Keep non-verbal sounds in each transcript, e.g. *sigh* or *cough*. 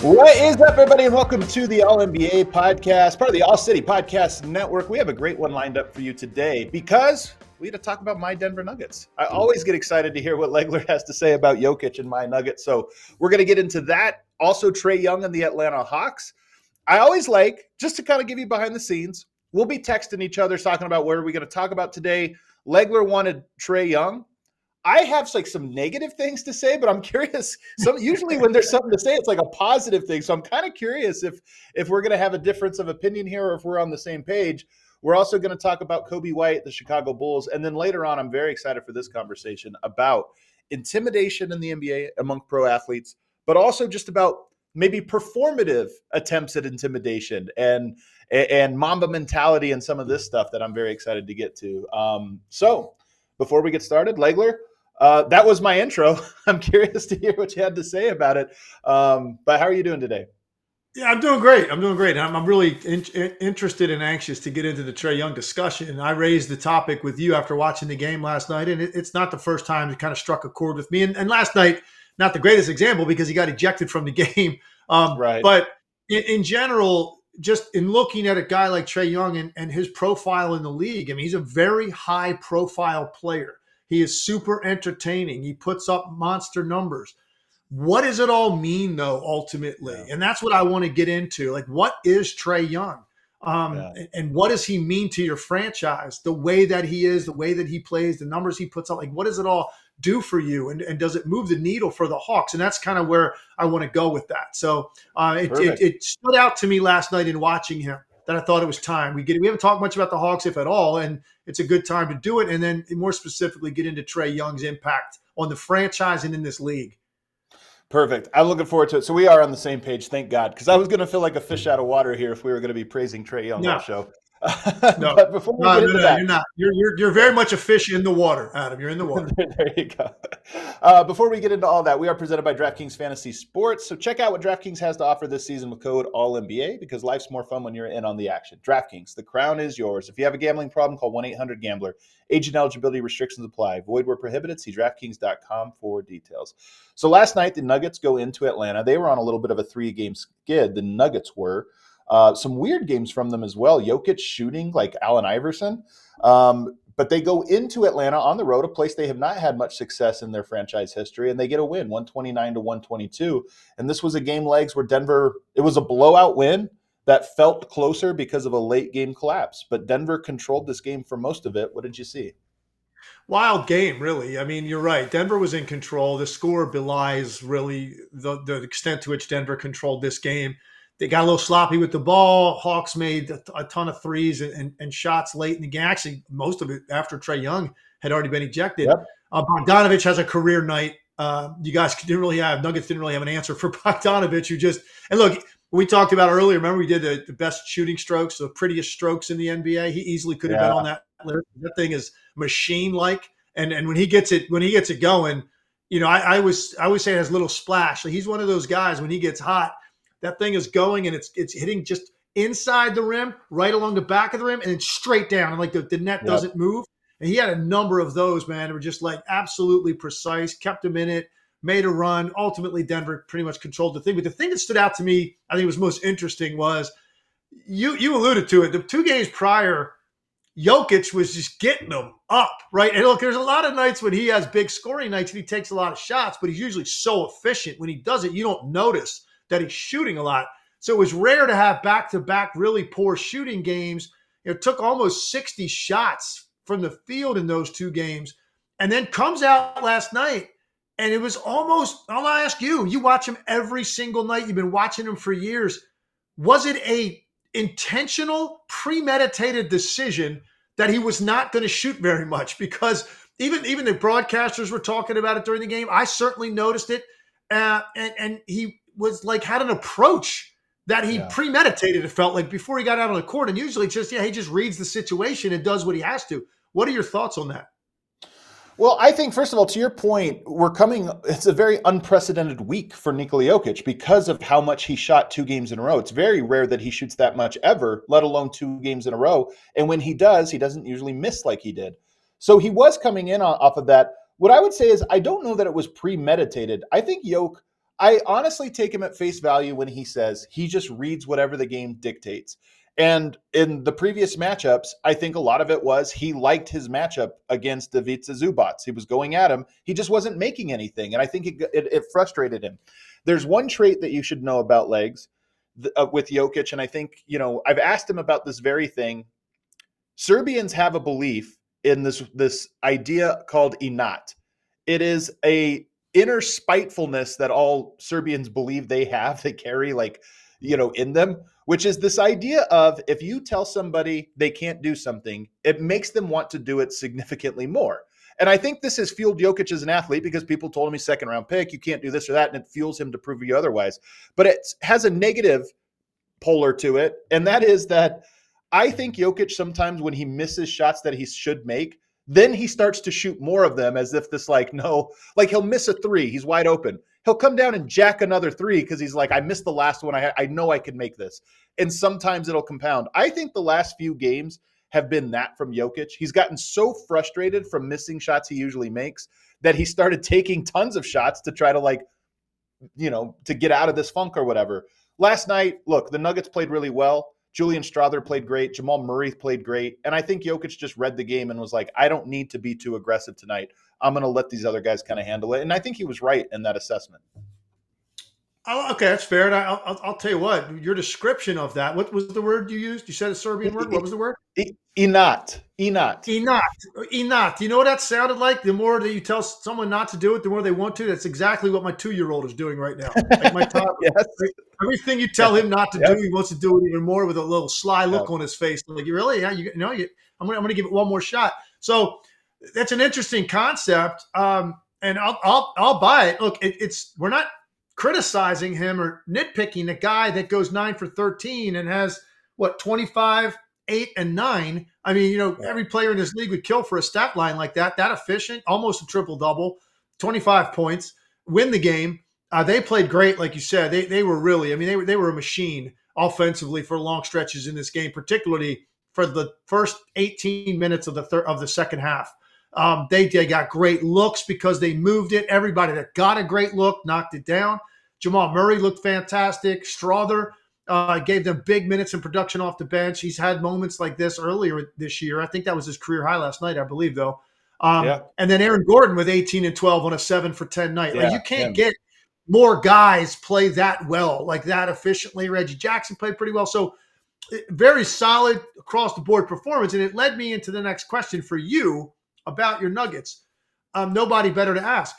What is up, everybody, and welcome to the All NBA podcast, part of the All City Podcast Network. We have a great one lined up for you today because we had to talk about my Denver Nuggets. I always get excited to hear what Legler has to say about Jokic and my Nuggets. So we're going to get into that. Also, Trae Young and the Atlanta Hawks. I always like, just to kind of give you behind the scenes, we'll be texting each other talking about what are we going to talk about today. Legler wanted Trae Young. I have like some negative things to say, but I'm *laughs* curious. Some usually when there's something to say, it's like a positive thing. So I'm kind of curious if if we're going to have a difference of opinion here, or if we're on the same page. We're also going to talk about Coby White, the Chicago Bulls, and then later on, I'm very excited for this conversation about intimidation in the NBA among pro athletes, but also just about maybe performative attempts at intimidation and and Mamba mentality and some of this stuff that I'm very excited to get to. Um, so before we get started, Legler, uh, that was my intro. *laughs* I'm curious to hear what you had to say about it. Um, but how are you doing today? Yeah, I'm doing great. I'm doing great. I'm, I'm really in, in, interested and anxious to get into the Trae Young discussion. And I raised the topic with you after watching the game last night, and it, it's not the first time it kind of struck a chord with me. And, and, last night, not the greatest example because he got ejected from the *laughs* game. Um, right. But in, in, general, just in looking at a guy like Trae Young and, and his profile in the league, I mean, he's a very high profile player. He is super entertaining. He puts up monster numbers. What does it all mean, though, ultimately? Yeah. And that's what I want to get into. Like, what is Trae Young? Um, yeah. and what does he mean to your franchise? The way that he is, the way that he plays, the numbers he puts up, like what does it all do for you? And, and does it move the needle for the Hawks? And that's kind of where I want to go with that. So uh, it, it, it, stood out to me last night in watching him that I thought it was time. We get we haven't talked much about the Hawks, if at all, and it's a good time to do it. And then more specifically, get into Trae Young's impact on the franchise and in this league. Perfect. I'm looking forward to it. So we are on the same page, thank God, because I was going to feel like a fish out of water here if we were going to be praising Trae Young no. on the show. *laughs* no, but before we no, get into no, that, you're not. You're, you're you're very much a fish in the water, Adam. You're in the *laughs* water. there you go. Uh, before we get into all that, we are presented by DraftKings Fantasy Sports. So check out what DraftKings has to offer this season with code AllNBA because life's more fun when you're in on the action. DraftKings, the crown is yours. If you have a gambling problem, call one eight hundred Gambler. Age and eligibility restrictions apply. Void where prohibited. See DraftKings.com for details. So last night the Nuggets go into Atlanta. They were on a little bit of a three game skid. The Nuggets were. Uh, some weird games from them as well. Jokic shooting like Allen Iverson. Um, but they go into Atlanta on the road, a place they have not had much success in their franchise history, and they get a win, 129 to 122. And this was a game legs where Denver, it was a blowout win that felt closer because of a late game collapse. But Denver controlled this game for most of it. What did you see? Wild game, really. I mean, you're right. Denver was in control. The score belies really the, the extent to which Denver controlled this game they got a little sloppy with the ball. Hawks made a, a ton of threes and, and, shots late in the game. Actually, most of it after Trae Young had already been ejected. Yep. Uh, Bogdanovic has a career night. Uh, you guys didn't really have Nuggets didn't really have an answer for *laughs* Bogdanovic, who just and look. We talked about earlier. Remember, we did the, the best shooting strokes, the prettiest strokes in the NBA. He easily could have yeah. been on that list. That thing is machine like, and and when he gets it when he gets it going, you know, I, I was I always say it has little splash. He's one of those guys when he gets hot that thing is going and it's it's hitting just inside the rim, right along the back of the rim, and then straight down. And like the, the net yep. doesn't move. And he had a number of those, man. They were just like absolutely precise, kept him in it, made a run. Ultimately, Denver pretty much controlled the thing. But the thing that stood out to me, I think was most interesting was you you alluded to it. The two games prior, Jokic was just getting them up, right? And look, there's a lot of nights when he has big scoring nights and he takes a lot of shots, but he's usually so efficient. When he does it, you don't notice that he's shooting a lot. So it was rare to have back to back really poor shooting games. It took almost 60 shots from the field in those two games and then comes out last night and it was almost i'll ask you you watch him every single night you've been watching him for years was it a intentional premeditated decision that he was not going to shoot very much because even even the broadcasters were talking about it during the game i certainly noticed it uh, and and he was like had an approach that he yeah. premeditated. It felt like before he got out on the court, and usually just yeah, he just reads the situation and does what he has to. What are your thoughts on that? Well, I think first of all, to your point, we're coming. It's a very unprecedented week for Nikola Jokic because of how much he shot two games in a row. It's very rare that he shoots that much ever, let alone two games in a row. And when he does, he doesn't usually miss like he did. So he was coming in off of that. What I would say is, I don't know that it was premeditated. I think Yoke. I honestly take him at face value when he says he just reads whatever the game dictates. And in the previous matchups, I think a lot of it was he liked his matchup against Ivica Zubac. He was going at him. He just wasn't making anything. And I think it, it, it frustrated him. There's one trait that you should know about legs uh, with Jokic. And I think, you know, I've asked him about this very thing. Serbians have a belief in this, this idea called inat. It is a inner spitefulness that all Serbians believe they have, they carry like, you know, in them which is this idea of if you tell somebody they can't do something, it makes them want to do it significantly more. And I think this has fueled Jokic as an athlete because people told him he's second round pick, you can't do this or that, and it fuels him to prove you otherwise. But it has a negative polar to it, and that is that I think Jokic sometimes when he misses shots that he should make, then he starts to shoot more of them as if this like no, like he'll miss a three, he's wide open he'll come down and jack another three because he's like, I missed the last one. I, I know I can make this. And sometimes it'll compound. I think the last few games have been that from Jokic. He's gotten so frustrated from missing shots he usually makes that he started taking tons of shots to try to like, you know, to get out of this funk or whatever. Last night, look, the Nuggets played really well. Julian Strawther played great. Jamal Murray played great. And I think Jokic just read the game and was like, I don't need to be too aggressive tonight. I'm going to let these other guys kind of handle it. And I think he was right in that assessment. Oh, okay, that's fair. And I'll, I'll, I'll, tell you what, your description of that, what was the word you used? You said a Serbian word. What was the word? Inat. Inat. Inat. Inat. You know what that sounded like? The more that you tell someone not to do it, the more they want to. That's exactly what my two year old is doing right now. Like my *laughs* toddler. yes. Everything you tell him not to yep. do, he wants to do it even more with a little sly look yep. on his face. Like, you really? Yeah, you, you know, you, I'm going I'm to give it one more shot. So, that's an interesting concept, um, and I'll, I'll I'll buy it. Look, it, it's we're not criticizing him or nitpicking a guy that goes nine for thirteen and has what twenty five, eight, and nine. I mean, you know, yeah. every player in this league would kill for a stat line like that. That efficient, almost a triple double, twenty five points, win the game. Uh, they played great, like you said. They they were really. I mean, they were they were a machine offensively for long stretches in this game, particularly for the first 18 minutes of the third of the second half. Um, they, they got great looks because they moved it. Everybody that got a great look knocked it down. Jamal Murray looked fantastic. Strawther uh, gave them big minutes in production off the bench. He's had moments like this earlier this year. I think that was his career high last night, I believe, though. Um, yeah. And then Aaron Gordon with 18 and 12 on a seven for 10 night. Yeah, like you can't yeah. get more guys play that well, like that efficiently. Reggie Jackson played pretty well. So very solid across the board performance. And it led me into the next question for you about your Nuggets, um, nobody better to ask.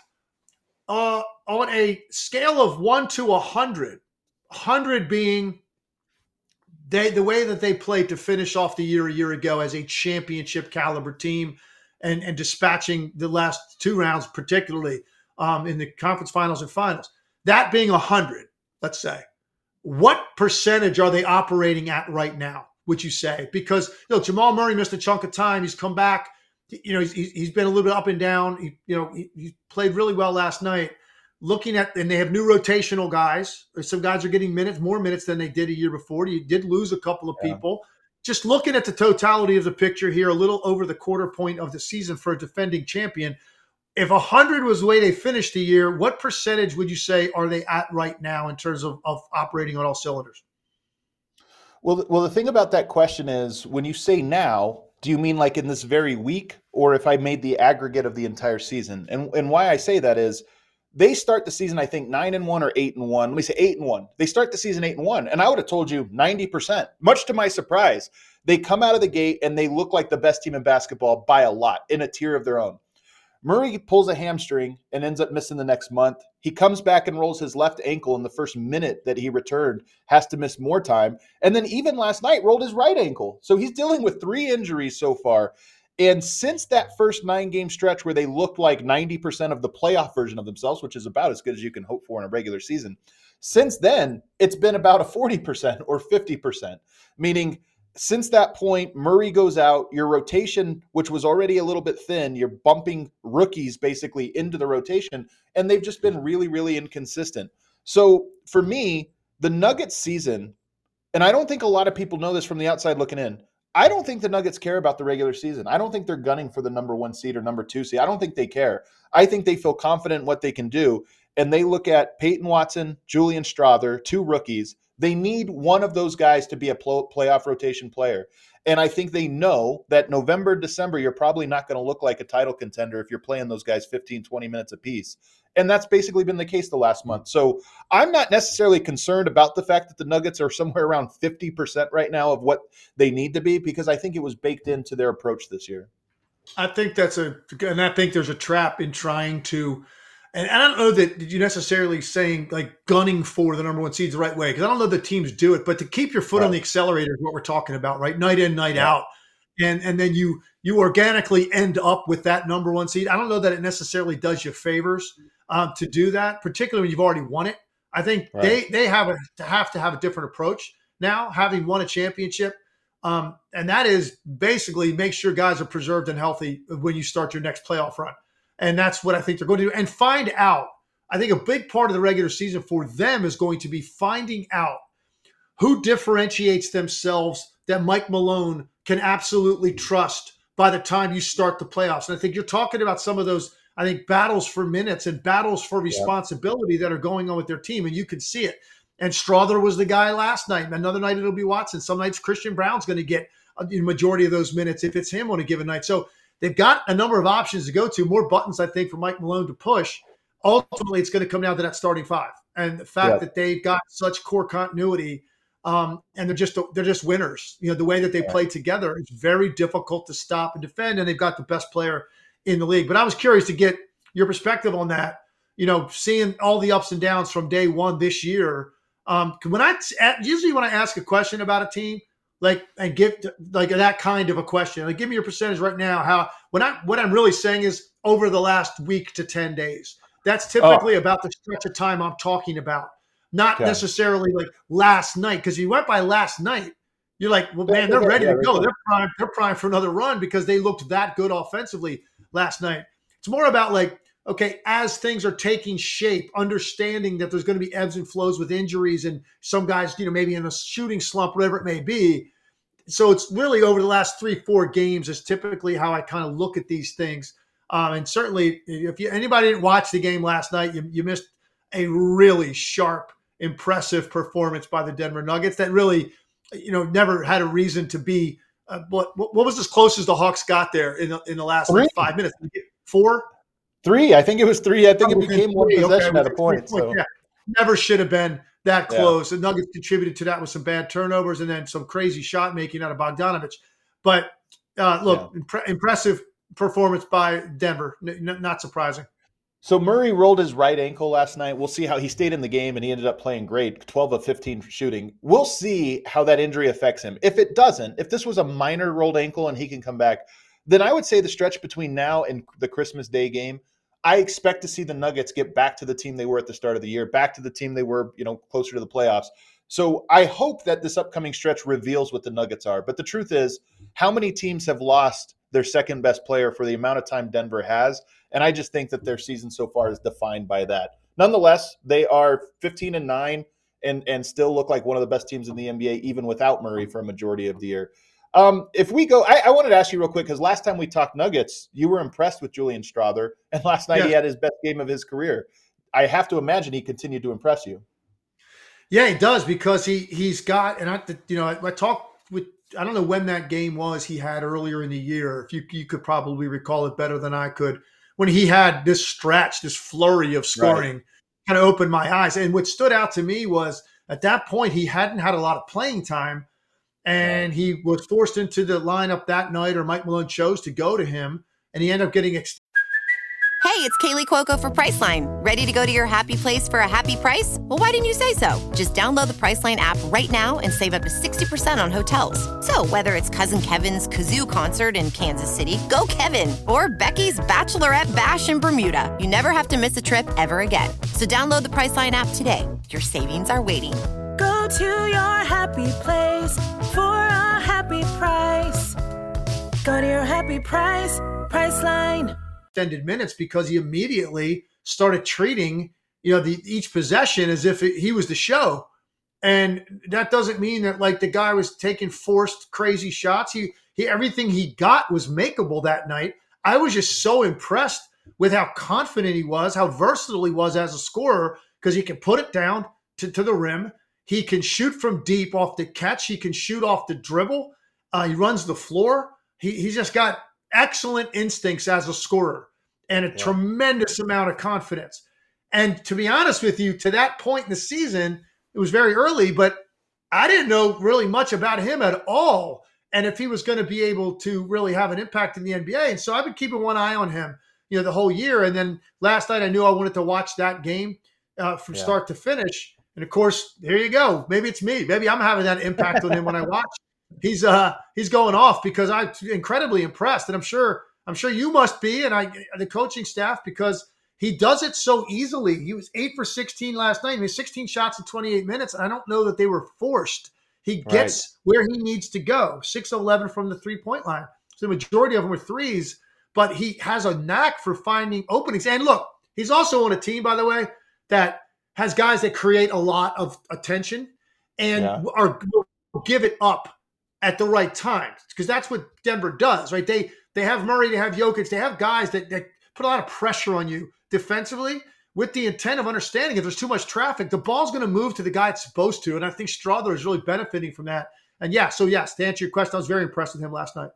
Uh, on a scale of one to a hundred, hundred being they the way that they played to finish off the year a year ago as a championship caliber team, and and dispatching the last two rounds, particularly um, in the conference finals and finals. That being a hundred, let's say, what percentage are they operating at right now? Would you say? Because you know, Jamal Murray missed a chunk of time. He's come back you know, he's, he's been a little bit up and down. He, you know, he, he, played really well last night. Looking at, and they have new rotational guys. Some guys are getting minutes, more minutes than they did a year before. You did lose a couple of yeah. people. Just looking at the totality of the picture here, a little over the quarter point of the season for a defending champion. If 100 was the way they finished the year, what percentage would you say are they at right now in terms of, of operating on all cylinders? Well, well, the thing about that question is when you say now, do you mean like in this very week or if I made the aggregate of the entire season? And and why I say that is they start the season, I think, nine and one or eight and one. Let me say eight and one. They start the season eight and one. And I would have told you 90%, much to my surprise. They come out of the gate and they look like the best team in basketball by a lot in a tier of their own. Murray pulls a hamstring and ends up missing the next month. He comes back and rolls his left ankle in the first minute that he returned, has to miss more time. And then even last night rolled his right ankle. So he's dealing with three injuries so far. And since that first nine game stretch where they looked like 90% of the playoff version of themselves, which is about as good as you can hope for in a regular season, since then, it's been about a 40% or 50%, meaning since that point, Murray goes out. Your rotation, which was already a little bit thin, you're bumping rookies basically into the rotation, and they've just been really, really inconsistent. So for me, the Nuggets season, and I don't think a lot of people know this from the outside looking in. I don't think the Nuggets care about the regular season. I don't think they're gunning for the number one seed or number two seed. I don't think they care. I think they feel confident what they can do. And they look at Peyton Watson, Julian Strawther, two rookies. They need one of those guys to be a playoff rotation player. And I think they know that November, December, you're probably not going to look like a title contender if you're playing those guys 15, 20 minutes apiece. And that's basically been the case the last month. So I'm not necessarily concerned about the fact that the Nuggets are somewhere around 50% right now of what they need to be because I think it was baked into their approach this year. I think that's a, and I think there's a trap in trying to and I don't know that you necessarily saying like gunning for the number one seeds the right way because I don't know that teams do it, but to keep your foot right. on the accelerator is what we're talking about, right? Night in, night out, and and then you you organically end up with that number one seed. I don't know that it necessarily does you favors um, to do that, particularly when you've already won it. I think right. they they have a, to have to have a different approach now, having won a championship, um, and that is basically make sure guys are preserved and healthy when you start your next playoff run. And that's what I think they're going to do. And find out. I think a big part of the regular season for them is going to be finding out who differentiates themselves that Mike Malone can absolutely trust by the time you start the playoffs. And I think you're talking about some of those, I think, battles for minutes and battles for responsibility yeah. that are going on with their team. And you can see it. And Strawther was the guy last night. Another night it'll be Watson. Some nights Christian Braun's going to get a majority of those minutes if it's him on a given night. So They've got a number of options to go to, more buttons, I think, for Mike Malone to push. Ultimately, it's going to come down to that starting five, and the fact yeah. that they've got such core continuity, um, and they're just they're just winners. You know, the way that they yeah. play together is very difficult to stop and defend, and they've got the best player in the league. But I was curious to get your perspective on that. You know, seeing all the ups and downs from day one this year. Um, when I usually when I ask a question about a team, like and give like that kind of a question. Like, give me your percentage right now. How when I what I'm really saying is over the last week to ten days. That's oh. typically oh. about the stretch of time I'm talking about, not okay. necessarily like last night. Because you went by last night, you're like, well, man, they're ready to go. They're prime. They're prime for another run because they looked that good offensively last night. It's more about like, okay, as things are taking shape, understanding that there's going to be ebbs and flows with injuries and some guys, you know, maybe in a shooting slump, whatever it may be so it's really over the last three, four games is typically how I kind of look at these things. Um, and certainly, if you, anybody didn't watch the game last night, you, you missed a really sharp, impressive performance by the Denver Nuggets that really, you know, never had a reason to be. Uh, what what was as close as the Hawks got there in the, in the last like, five minutes? Four, three. I think it was three. I think it became one possession okay. at a point. So. Yeah. Never should have been that close. Yeah. The Nuggets contributed to that with some bad turnovers and then some crazy shot making out of Bogdanovic. But uh, look, yeah. impre- impressive performance by Denver. N- not surprising. So Murray rolled his right ankle last night. We'll see how he stayed in the game and he ended up playing great, 12 of 15 shooting. We'll see how that injury affects him. If it doesn't, if this was a minor rolled ankle and he can come back, then I would say the stretch between now and the Christmas Day game I expect to see the Nuggets get back to the team they were at the start of the year, back to the team they were, you know, closer to the playoffs. So I hope that this upcoming stretch reveals what the Nuggets are. But the truth is, how many teams have lost their second best player for the amount of time Denver has? And I just think that their season so far is defined by that. Nonetheless, they are 15 and 9 and and still look like one of the best teams in the NBA even without Murray for a majority of the year. Um, if we go, I, I, wanted to ask you real quick because last time we talked Nuggets, you were impressed with Julian Strawther, *laughs* and last night yeah. he had his best game of his career. I have to imagine he continued to impress you. Yeah, he does because he he's got, and I you know I, I talked with I don't know when that game was he had earlier in the year. If you you could probably recall it better than I could when he had this stretch, this flurry of scoring, right. kind of opened my eyes. And what stood out to me was at that point he hadn't had a lot of playing time and he was forced into the lineup that night, or Mike Malone chose to go to him, and he ended up getting. Ex- hey, it's Kaley Cuoco for Priceline. Ready to go to your happy place for a happy price? Well, why didn't you say so? Just download the Priceline app right now and save up to sixty percent on hotels. So whether it's Cousin Kevin's kazoo concert in Kansas City, go Kevin, or Becky's bachelorette bash in Bermuda, you never have to miss a trip ever again. So download the Priceline app today. Your savings are waiting. Go to your happy place for a happy price. Go to your happy price, Priceline. Extended minutes because he immediately started treating you know the each possession as if it, he was the show, and that doesn't mean that like the guy was taking forced crazy shots. He he everything he got was makeable that night. I was just so impressed with how confident he was, how versatile he was as a scorer because he can put it down to, to the rim. He can shoot from deep off the catch. He can shoot off the dribble. Uh, he runs the floor. He, he's just got excellent instincts as a scorer and a yeah. tremendous amount of confidence. And to be honest with you, to that point in the season, it was very early, but I didn't know really much about him at all. And if he was going to be able to really have an impact in the NBA. And so I've been keeping one eye on him, you know, the whole year. And then last night I knew I wanted to watch that game uh, from yeah. start to finish. And of course, here you go. Maybe it's me. Maybe I'm having that impact on him when I *laughs* watch. He's uh he's going off because I'm incredibly impressed, and I'm sure I'm sure you must be, and I the coaching staff because he does it so easily. He was eight for 16 last night. He made 16 shots in 28 minutes. I don't know that they were forced. He gets right. where he needs to go. 6 of 11 from the three point line. So the majority of them were threes, but he has a knack for finding openings. And look, he's also on a team, by the way, that has guys that create a lot of attention and yeah. are give it up at the right times because that's what Denver does, right? They they have Murray, they have Jokic, they have guys that, that put a lot of pressure on you defensively with the intent of understanding if there's too much traffic, the ball's going to move to the guy it's supposed to. And I think Strawther is really benefiting from that. And yeah, so yes, to answer your question, I was very impressed with him last night.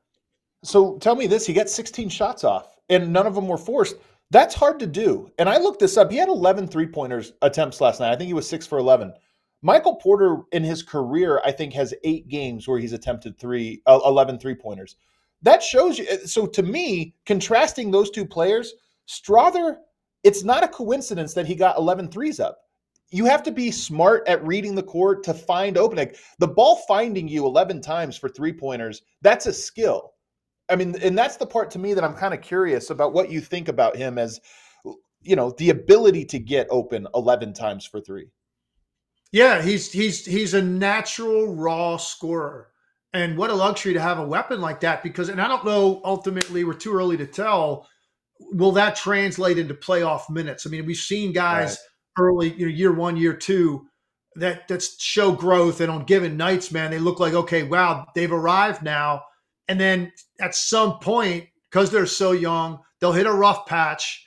So tell me this: he got 16 shots off, and none of them were forced. That's hard to do. And I looked this up. He had 11 three pointers attempts last night. I think he was six for 11. Michael Porter in his career, I think, has eight games where he's attempted three, uh, 11 three pointers. That shows you. So to me, contrasting those two players, Strawther, it's not a coincidence that he got 11 threes up. You have to be smart at reading the court to find opening. The ball finding you 11 times for three pointers, that's a skill. I mean, and that's the part to me that I'm kind of curious about what you think about him as, you know, the ability to get open 11 times for three. Yeah, he's he's he's a natural raw scorer. And what a luxury to have a weapon like that because and I don't know ultimately we're too early to tell will that translate into playoff minutes. I mean, we've seen guys right. early, you know, year 1, year 2 that that show growth and on given nights, man, they look like okay, wow, they've arrived now and then at some point, because they're so young, they'll hit a rough patch.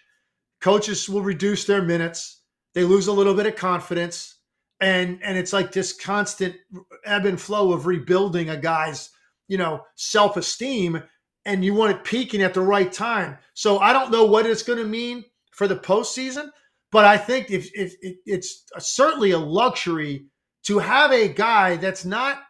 Coaches will reduce their minutes. They lose a little bit of confidence. And and it's like this constant ebb and flow of rebuilding a guy's, you know, self-esteem. And you want it peaking at the right time. So I don't know what it's going to mean for the postseason, but I think if, if, it's certainly a luxury to have a guy that's not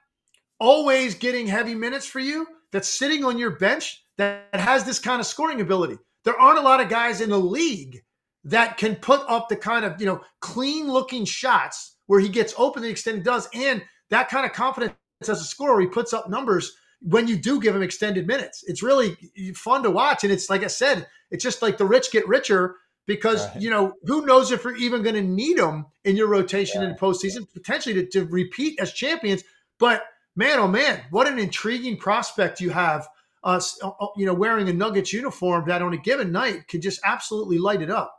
always getting heavy minutes for you, that's sitting on your bench that has this kind of scoring ability. There aren't a lot of guys in the league that can put up the kind of, you know, clean looking shots where he gets open the extent he does. And that kind of confidence as a scorer, he puts up numbers when you do give him extended minutes. It's really fun to watch. And it's like I said, it's just like the rich get richer because, right. you know, who knows if you're even going to need them in your rotation yeah. in the postseason, potentially to, to repeat as champions. But man, oh man, what an intriguing prospect you have. Uh, you know, wearing a Nuggets uniform that on a given night could just absolutely light it up.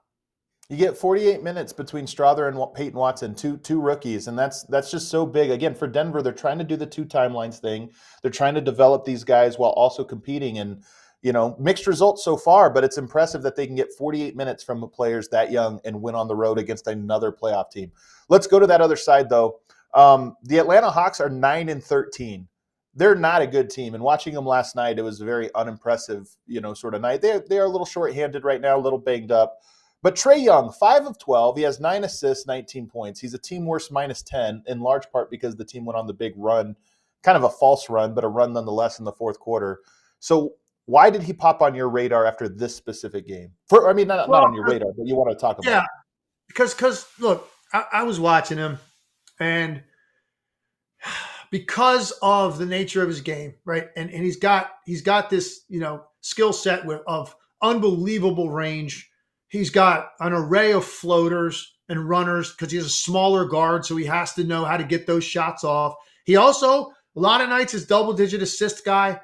You get 48 minutes between Strawther and Peyton Watson, two two rookies, and that's that's just so big. Again, for Denver, they're trying to do the two timelines thing. They're trying to develop these guys while also competing, and you know, mixed results so far. But it's impressive that they can get 48 minutes from players that young and win on the road against another playoff team. Let's go to that other side though. Um, the Atlanta Hawks are nine and thirteen. They're not a good team, and watching them last night, it was a very unimpressive, you know, sort of night. They they are a little short-handed right now, a little banged up. But Trae Young, five of twelve, he has nine assists, nineteen points. He's a team worst minus ten, in large part because the team went on the big run, kind of a false run, but a run nonetheless in the fourth quarter. So why did he pop on your radar after this specific game? For I mean, not, well, not on your radar, but you want to talk about? Yeah, because because look, I, I was watching him and because of the nature of his game, right? And and he's got he's got this, you know, skill set with of unbelievable range. He's got an array of floaters and runners because he's a smaller guard, so he has to know how to get those shots off. He also A lot of nights, is double digit assist guy.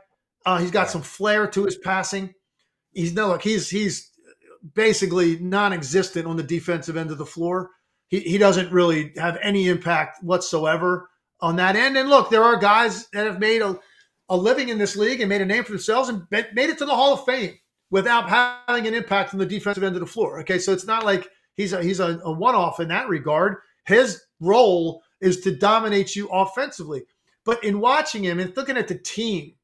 Uh, he's got some flair to his passing. He's no look. He's he's basically non-existent on the defensive end of the floor. He he doesn't really have any impact whatsoever on that end. And look, there are guys that have made a, a living in this league and made a name for themselves and made it to the Hall of Fame without having an impact on the defensive end of the floor. Okay, so it's not like he's a he's a, a one-off in that regard. His role is to dominate you offensively. But in watching him and looking at the team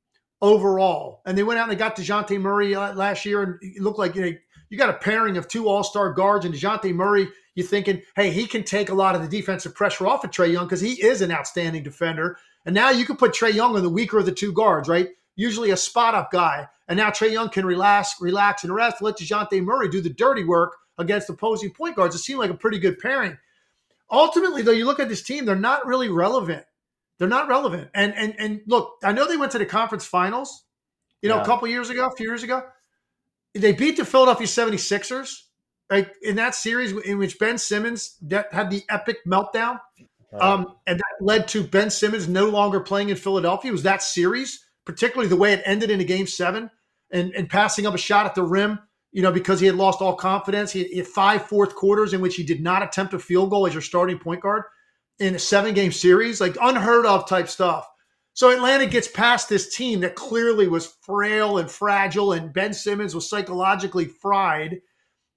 overall, and they went out and they got DeJounte Murray uh, last year, and it looked like you know you got a pairing of two All Star guards and DeJounte Murray. You're thinking, hey, he can take a lot of the defensive pressure off of Trae Young because he is an outstanding defender. And now you can put Trae Young on the weaker of the two guards, right? Usually a spot up guy. And now Trae Young can relax, relax, and rest. Let DeJounte Murray do the dirty work against opposing point guards. It seemed like a pretty good pairing. Ultimately, though, you look at this team, they're not really relevant. They're not relevant. And and and look, I know they went to the conference finals, you know, yeah. a couple years ago, a few years ago. They beat the Philadelphia 76ers, right? In that series in which Ben Simmons had the epic meltdown. Um, and that led to Ben Simmons no longer playing in Philadelphia. It was that series, particularly the way it ended in a game seven and, and passing up a shot at the rim you know, because he had lost all confidence. He, had five fourth quarters in which he did not attempt a field goal as your starting point guard in a seven game series, like unheard of type stuff. So Atlanta gets past this team that clearly was frail and fragile, and Ben Simmons was psychologically fried.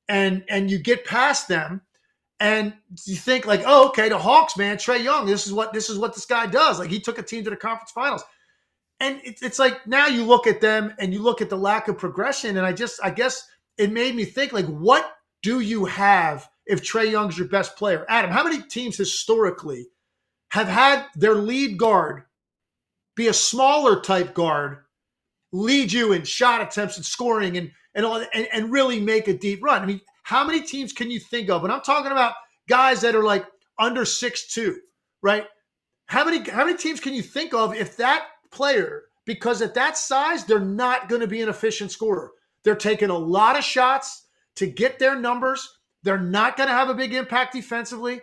And and you get past them, and you think like, oh, okay, the Hawks, man, Trae Young, this is what this is what this guy does. Like he took a team to the conference finals. And it's like now you look at them and you look at the lack of progression. And I just, I guess it made me think like, what do you have if Trae Young's your best player? Adam, how many teams historically have had their lead guard be a smaller type guard, lead you in shot attempts and scoring and and all and, and really make a deep run? I mean, how many teams can you think of? And I'm talking about guys that are like under six two, right? How many how many teams can you think of if that player, because at that size, they're not going to be an efficient scorer. They're taking a lot of shots to get their numbers. They're not going to have a big impact defensively.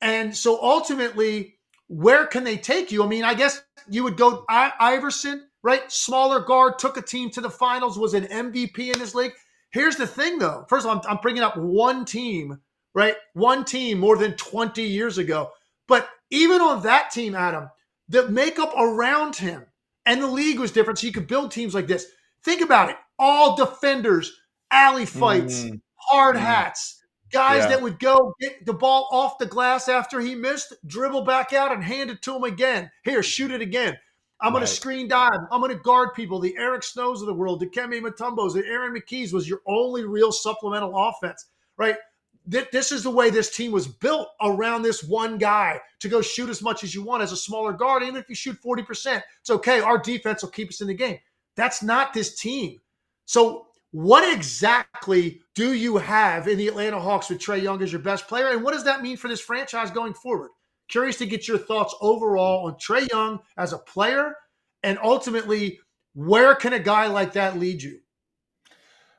And so ultimately, where can they take you? I mean, I guess you would go I- Iverson, right? Smaller guard, took a team to the finals, was an MVP in this league. Here's the thing, though. First of all, I'm, I'm bringing up one team, right? One team more than 20 years ago. But even on that team, Adam, the makeup around him and the league was different. So you could build teams like this. Think about it all defenders, alley fights, mm. hard mm. hats, guys yeah. that would go get the ball off the glass after he missed, dribble back out and hand it to him again. Here, shoot it again. I'm right. going to screen dive. I'm going to guard people. The Eric Snows of the world, the Kemi Mutombos, the Aaron McKie's was your only real supplemental offense, right? This is the way this team was built around this one guy to go shoot as much as you want as a smaller guard. Even if you shoot 40%, it's okay. Our defense will keep us in the game. That's not this team. So, what exactly do you have in the Atlanta Hawks with Trae Young as your best player? And what does that mean for this franchise going forward? Curious to get your thoughts overall on Trae Young as a player and ultimately where can a guy like that lead you?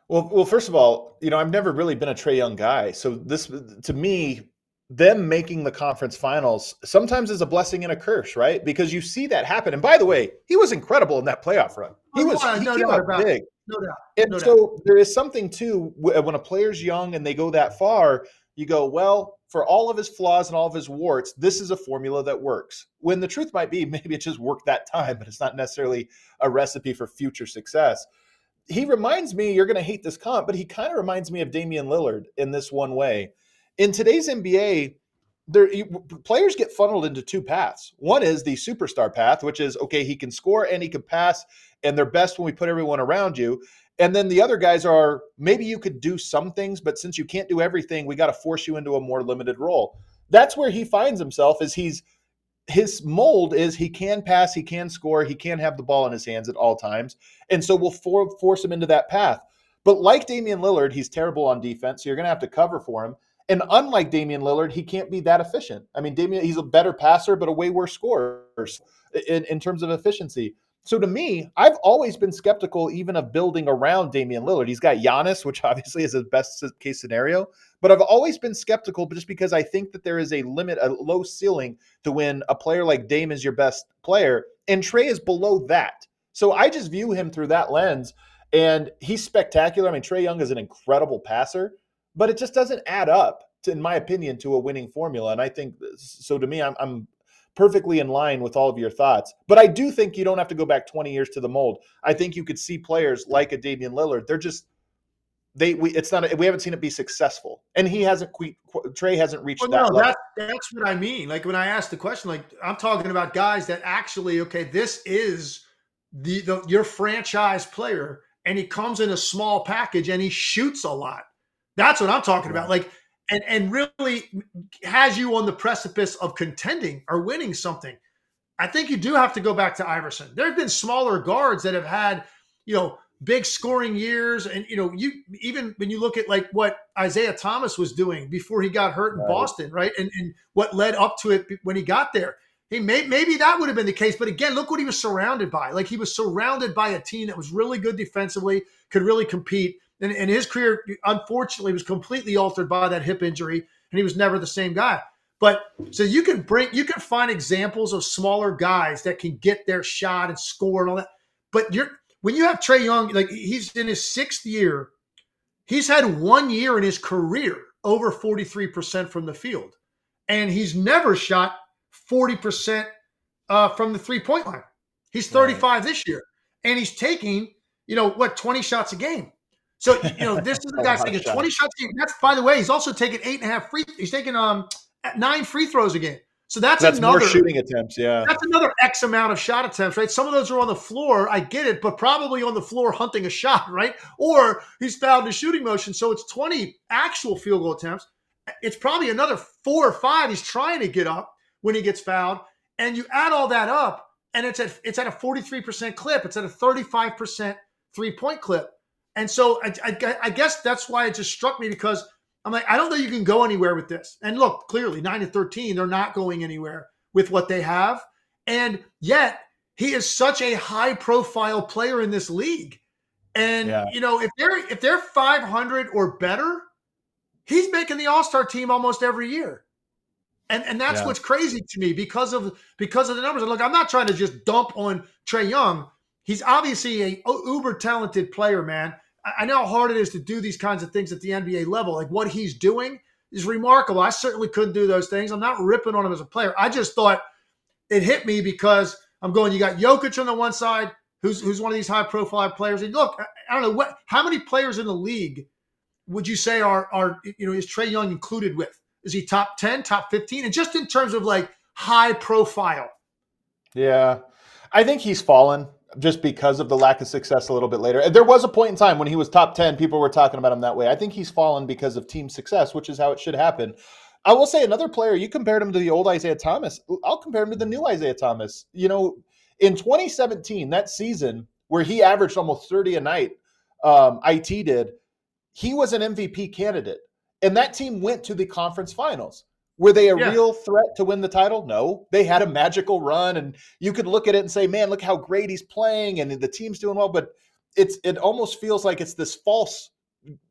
Well, well, first of all, you know, I've never really been a Trae Young guy. So this to me, them making the conference finals sometimes is a blessing and a curse, right? Because you see that happen. And by the way, he was incredible in that playoff run. He oh, was he no came out big. No doubt. And no so doubt. there is something too when a player's young and they go that far, you go, well, for all of his flaws and all of his warts, this is a formula that works. When the truth might be, *laughs* maybe it just worked that time, but it's not necessarily a recipe for future success. He reminds me, you're going to hate this comp, but he kind of reminds me of Damian Lillard in this one way. In today's NBA, there players get funneled into two paths. One is the superstar path, which is okay, he can score and he can pass, and they're best when we put everyone around you. And then the other guys are maybe you could do some things, but since you can't do everything, we got to force you into a more limited role. That's where he finds himself is he's his mold is he can pass, he can score, he can have the ball in his hands at all times. And so we'll for, force him into that path. But like Damian Lillard, he's terrible on defense, so you're going to have to cover for him. And unlike Damian Lillard, he can't be that efficient. I mean, Damian, he's a better passer, but a way worse scorer in, in terms of efficiency. So to me, I've always been skeptical even of building around Damian Lillard. He's got Giannis, which *laughs* obviously is his best case scenario, but I've always been skeptical just because I think that there is a limit, a low ceiling to when a player like Dame is your best player and Trae is below that. So I just view him through that lens, and he's spectacular. I mean, Trae Young is an incredible passer, but it just doesn't add up, to, in my opinion, to a winning formula. And I think uh, so. To me, I'm, I'm perfectly in line with all of your thoughts. But I do think you don't have to go back 20 years to the mold. I think you could see players like a Damian Lillard. They're just they we it's not we haven't seen it be successful, and he hasn't. Trae hasn't reached well, that. No, level. That, that's what I mean. Like when I asked the question, like I'm talking about guys that actually okay, this is the, the your franchise player, and he comes in a small package and he shoots a lot. That's what I'm talking about. Like and and really has you on the precipice of contending or winning something. I think you do have to go back to Iverson. There have been smaller guards that have had, you know, big scoring years, and you know, you even when you look at like what Isaiah Thomas was doing before he got hurt in right. Boston, right, and and what led up to it when he got there. He may, maybe that would have been the case, but again, look what he was surrounded by. Like he was surrounded by a team that was really good defensively, could really compete and, and his career, unfortunately, was completely altered by that hip injury, and he was never the same guy. But so you can bring, you can find examples of smaller guys that can get their shot and score and all that. But you're when you have Trae Young, like he's in his sixth year, he's had one year in his career over 43% from the field. And he's never shot 40% uh, from the three point line. He's 35 right. this year. And he's taking, you know, what, 20 shots a game. So you know, this is the guy's taking shot. 20 shots a game. That's by the way, he's also taking eight and a half free. He's taking um nine free throws a game. So that's, that's another more shooting attempts. Yeah, that's another X amount of shot attempts, right? Some of those are on the floor. I get it, but probably on the floor hunting a shot, *laughs* right? Or he's fouled in shooting motion, so it's 20 actual field goal attempts. It's probably another four or five he's trying to get up when he gets fouled, and you add all that up, and it's at it's at a 43% clip. It's at a 35% three point clip. And so I, I, I, guess that's why it just struck me because I'm like, I don't know you can go anywhere with this. And look, clearly, 9 and 13, they're not going anywhere with what they have. And yet, he is such a high profile player in this league. And yeah. you know, if they're if they're 500 or better, he's making the All-Star team almost every year. And and that's yeah. what's crazy to me because of because of the numbers. And look, I'm not trying to just dump on Trae Young. He's obviously a uber talented player, man. I know how hard it is to do these kinds of things at the NBA level. Like what he's doing is remarkable. I certainly couldn't do those things. I'm not ripping on him as a player. I just thought it hit me because I'm going, you got Jokic on the one side, who's who's one of these high profile players. And look, I don't know what how many players in the league would you say are are you know, is Trae Young included with? Is he top 10, top 15? And just in terms of like high profile. Yeah. I think he's fallen just because of the lack of success a little bit later. There was a point in time when he was top 10, people were talking about him that way. I think he's fallen because of team success, which is how it should happen. I will say another player, you compared him to the old Isaiah Thomas. I'll compare him to the new Isaiah Thomas. You know, in 2017, that season where he averaged almost 30 a night, um, IT did, he was an MVP candidate. And that team went to the conference finals. Were they a yeah. real threat to win the title? No. They had a magical run, and you could look at it and say, "Man, look how great he's playing, and the team's doing well." But it's it almost feels like it's this false,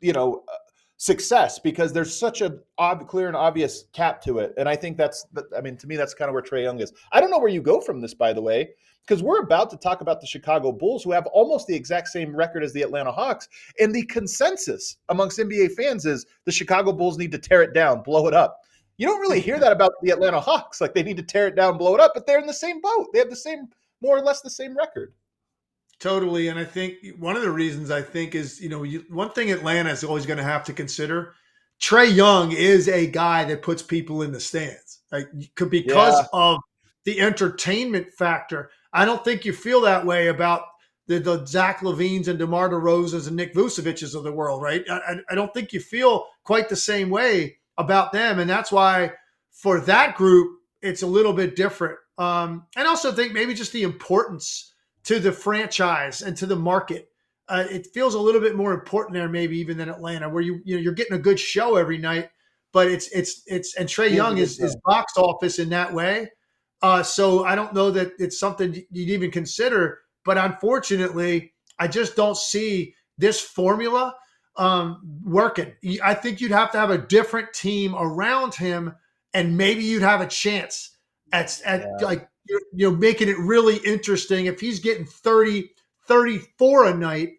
you know, uh, success because there's such a ob- clear and obvious cap to it. And I think that's, I mean, to me, that's kind of where Trae Young is. I don't know where you go from this, by the way, because we're about to talk about the Chicago Bulls, who have almost the exact same record as the Atlanta Hawks. And the consensus amongst NBA fans is the Chicago Bulls need to tear it down, blow it up. You don't really mm. hear that about the Atlanta Hawks. Like they need to tear it down, blow it up, but they're in the same boat. They have the same, more or less the same record. Totally. And I think one of the reasons I think is, you know, you, one thing Atlanta is always going to have to consider Trae Young is a guy that puts people in the stands, like because yeah. of the entertainment factor. I don't think you feel that way about the, the Zach LaVines and DeMar DeRozans and Nick Vucevic's of the world, right? I, I don't think you feel quite the same way about them. And that's why for that group, it's a little bit different. Um, and also think maybe just the importance to the franchise and to the market. Uh, it feels a little bit more important there, maybe even than Atlanta, where you you know you're getting a good show every night. But it's it's it's and Trae Young is, is box office in that way. Uh, so I don't know that it's something you'd even consider. But unfortunately, I just don't see this formula um, working. I think you'd have to have a different team around him, and maybe you'd have a chance at, at yeah. like you know, making it really interesting. If he's getting 30, 34 a night,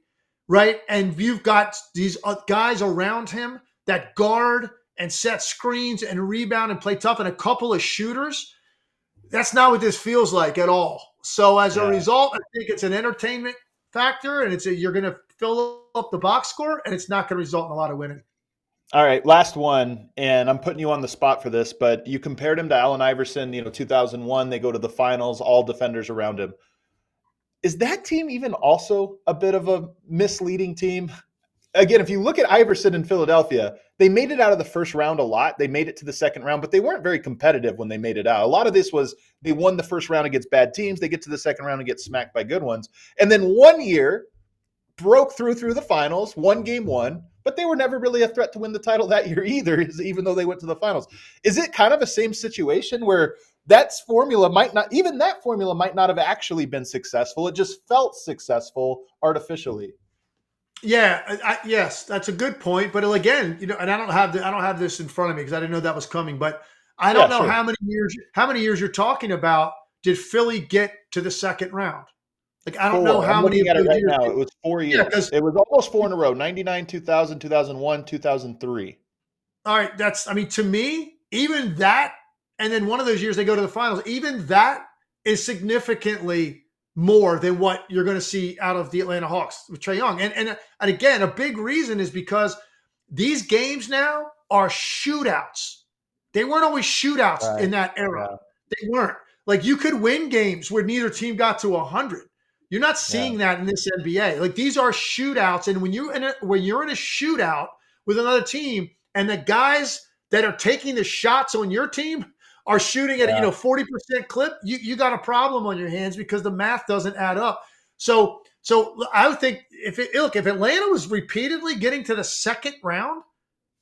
right? And you've got these uh, guys around him that guard and set screens and rebound and play tough and a couple of shooters. That's not what this feels like at all. So as yeah. a result, I think it's an entertainment factor and it's a, you're going to fill up the box score and it's not going to result in a lot of winning. All right, last one, and I'm putting you on the spot for this, but you compared him to Allen Iverson. You know, 2001, they go to the finals, all defenders around him. Is that team even also a bit of a misleading team? Again, if you look at Iverson in Philadelphia, they made it out of the first round a lot. They made it to the second round, but they weren't very competitive when they made it out. A lot of this was they won the first round against bad teams. They get to the second round and get smacked by good ones. And then one year broke through through the finals, won game one, but they were never really a threat to win the title that year *laughs* either, even though they went to the finals. Is it kind of a same situation where that formula might not, even that formula might not have actually been successful? It just felt successful artificially. Yeah, I, yes, that's a good point. But again, you know, and I don't have the, I don't have this in front of me because I didn't know that was coming. But I don't yeah, know sure. how many years how many years you're talking about did Philly get to the second round? Like I don't four. know how I'm many at it right now. It was four years. Yeah, it was almost four in a row: 99, 2000, 2001, 2003. All right, that's I mean to me, even that and then one of those years they go to the finals, even that is significantly more than what you're going to see out of the Atlanta Hawks with Trae Young. And and and again, a big reason is because these games now are shootouts. They weren't always shootouts right. in that era. Yeah. They weren't. Like you could win games where neither team got to 100. You're not seeing yeah. that in this NBA. Like these are shootouts, and when you in a, when you're in a shootout with another team, and the guys that are taking the shots on your team are shooting at yeah. you know 40% clip, you, you got a problem on your hands because the math doesn't add up. So so I would think if it look if Atlanta was repeatedly getting to the second round,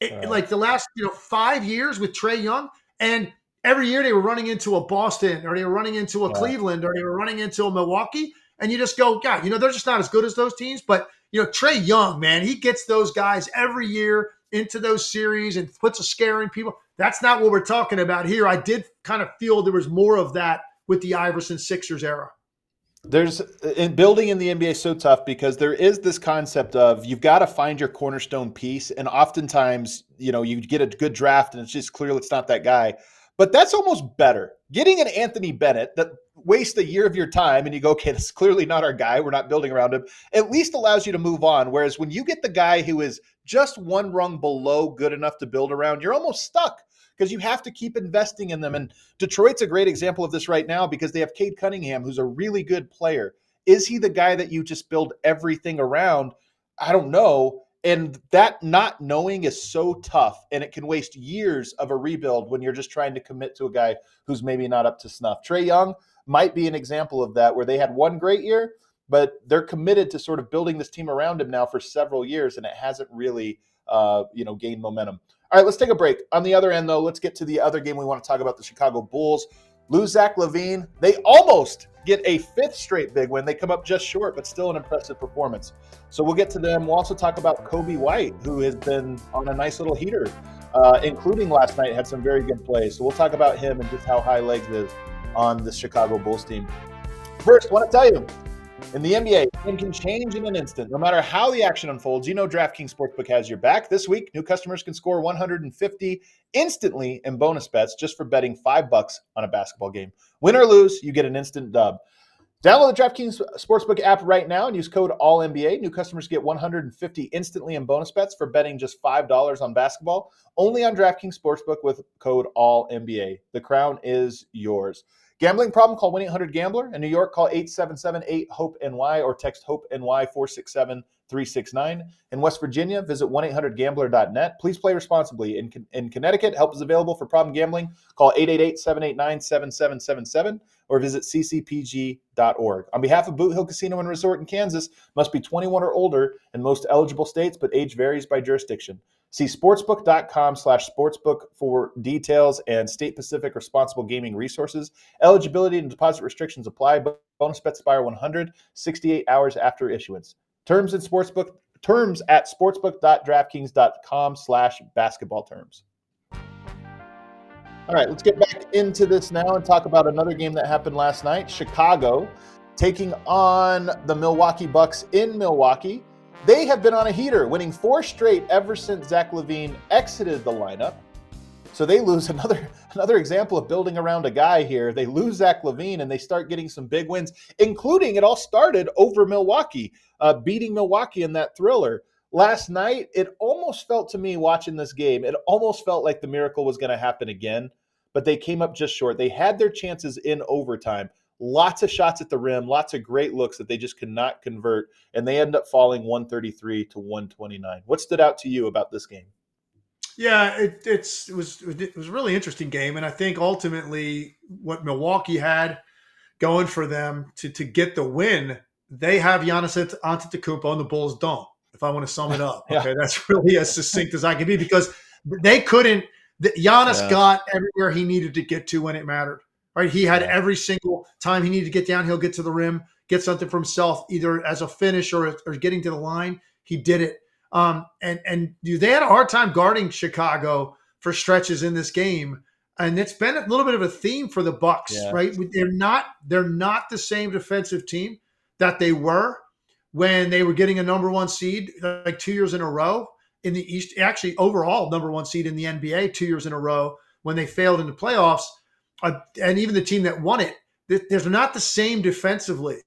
it, right. like the last you know five years with Trae Young, and every year they were running into a Boston or they were running into a yeah. Cleveland or they were running into a Milwaukee and you just go, God, you know, they're just not as good as those teams. But, you know, Trae Young, man, he gets those guys every year into those series and puts a scare in people. That's not what we're talking about here. I did kind of feel there was more of that with the Iverson Sixers era. There's in building in the NBA so tough because there is this concept of you've got to find your cornerstone piece, and oftentimes, you know, you get a good draft and it's just clear it's not that guy. But that's almost better. Getting an Anthony Bennett that waste a year of your time and you go, okay, this is clearly not our guy. We're not building around him. At least allows you to move on. Whereas when you get the guy who is just one rung below good enough to build around, you're almost stuck because you have to keep investing in them. And Detroit's a great example of this right now because they have Cade Cunningham, who's a really good player. Is he the guy that you just build everything around? I don't know. And that not knowing is so tough, and it can waste years of a rebuild when you're just trying to commit to a guy who's maybe not up to snuff. Trae Young, might be an example of that, where they had one great year, but they're committed to sort of building this team around him now for several years, and it hasn't really, uh, you know, gained momentum. All right, let's take a break. On the other end, though, let's get to the other game we want to talk about: the Chicago Bulls lose Zach LaVine. They almost get a fifth straight big win. They come up just short, but still an impressive performance. So we'll get to them. We'll also talk about Coby White, who has been on a nice little heater, uh, including last night, had some very good plays. So we'll talk about him and just how high legs is on the Chicago Bulls team. First, I want to tell you in the NBA, it can change in an instant. No matter how the action unfolds, you know DraftKings Sportsbook has your back. This week, new customers can score 150 instantly in bonus bets just for betting five bucks on a basketball game. Win or lose, you get an instant dub. Download the DraftKings Sportsbook app right now and use code ALLNBA. New customers get 150 instantly in bonus bets for betting just $5 on basketball. Only on DraftKings Sportsbook with code ALLNBA. The crown is yours. Gambling problem? Call 1 800 Gambler. In New York, call 877 8 HOPE NY or text HOPE NY 467 369. In West Virginia, visit 1 800 Gambler.net. Please play responsibly. In, in Connecticut, help is available for problem gambling. Call 888 789 7777 or visit ccpg.org. On behalf of Boot Hill Casino and Resort in Kansas, must be 21 or older in most eligible states, but age varies by jurisdiction. See sportsbook.com slash sportsbook for details and state Pacific responsible gaming resources. Eligibility and deposit restrictions apply. Bonus bets expire 168 hours after issuance. Terms and sportsbook terms at sportsbook.draftkings.com slash basketball terms. All right, let's get back into this now and talk about another game that happened last night. Chicago taking on the Milwaukee Bucks in Milwaukee. They have been on a heater, winning four straight ever since Zach LaVine exited the lineup. So they lose *laughs* another another example of building around a guy here. They lose Zach LaVine and they start getting some big wins, including it all started over Milwaukee, uh, beating Milwaukee in that thriller. Last night, it almost felt to me watching this game, it almost felt like the miracle was going to happen again, but they came up just short. They had their chances in overtime. Lots of shots at the rim, lots of great looks that they just could not convert, and they end up falling 133 to 129. What stood out to you about this game? Yeah, it, it's it was it was a really interesting game, and I think ultimately what Milwaukee had going for them to to get the win, they have Giannis Antetokounmpo and the Bulls don't. If I want to sum it up, *laughs* yeah. okay, that's really as succinct as I can be because they couldn't. Giannis yeah. got everywhere he needed to get to when it mattered. Right, he had every single time he needed to get downhill, get to the rim, get something for himself, either as a finish or, or getting to the line. He did it. Um, and and they had a hard time guarding Chicago for stretches in this game, and it's been a little bit of a theme for the Bucks, yeah. right? They're not they're not the same defensive team that they were when they were getting a number one seed like two years in a row in the East. Actually, overall number one seed in the NBA two years in a row when they failed in the playoffs, uh, and even the team that won it. They're not the same defensively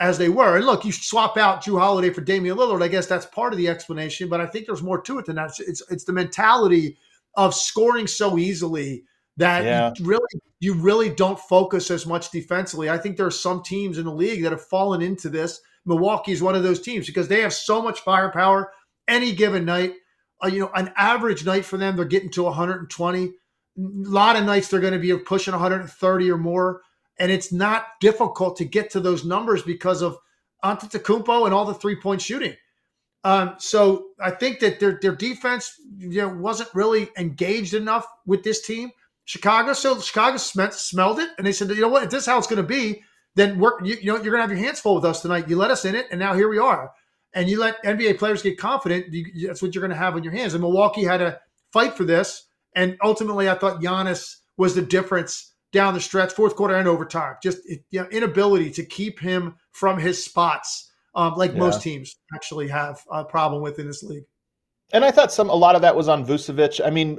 as they were. And look, you swap out Jrue Holiday for Damian Lillard. I guess that's part of the explanation, but I think there's more to it than that. It's it's, it's the mentality of scoring so easily that yeah. you really you really don't focus as much defensively. I think there are some teams in the league that have fallen into this. Milwaukee is one of those teams because they have so much firepower any given night. Uh, you know, an average night for them, they're getting to 120. A lot of nights they're going to be pushing 130 or more and it's not difficult to get to those numbers because of Antetokounmpo and all the three point shooting. Um, so I think that their their defense you know wasn't really engaged enough with this team, Chicago. So Chicago sm- smelled it, and they said, you know what, if this is how it's going to be, then you, you know you're going to have your hands full with us tonight. You let us in it, and now here we are. And you let NBA players get confident. You, that's what you're going to have on your hands. And Milwaukee had to fight for this, and ultimately, I thought Giannis was the difference down the stretch, fourth quarter and overtime. Just you know, inability to keep him from his spots, um, like yeah. most teams actually have a problem with in this league. And I thought some a lot of that was on Vucevic. I mean,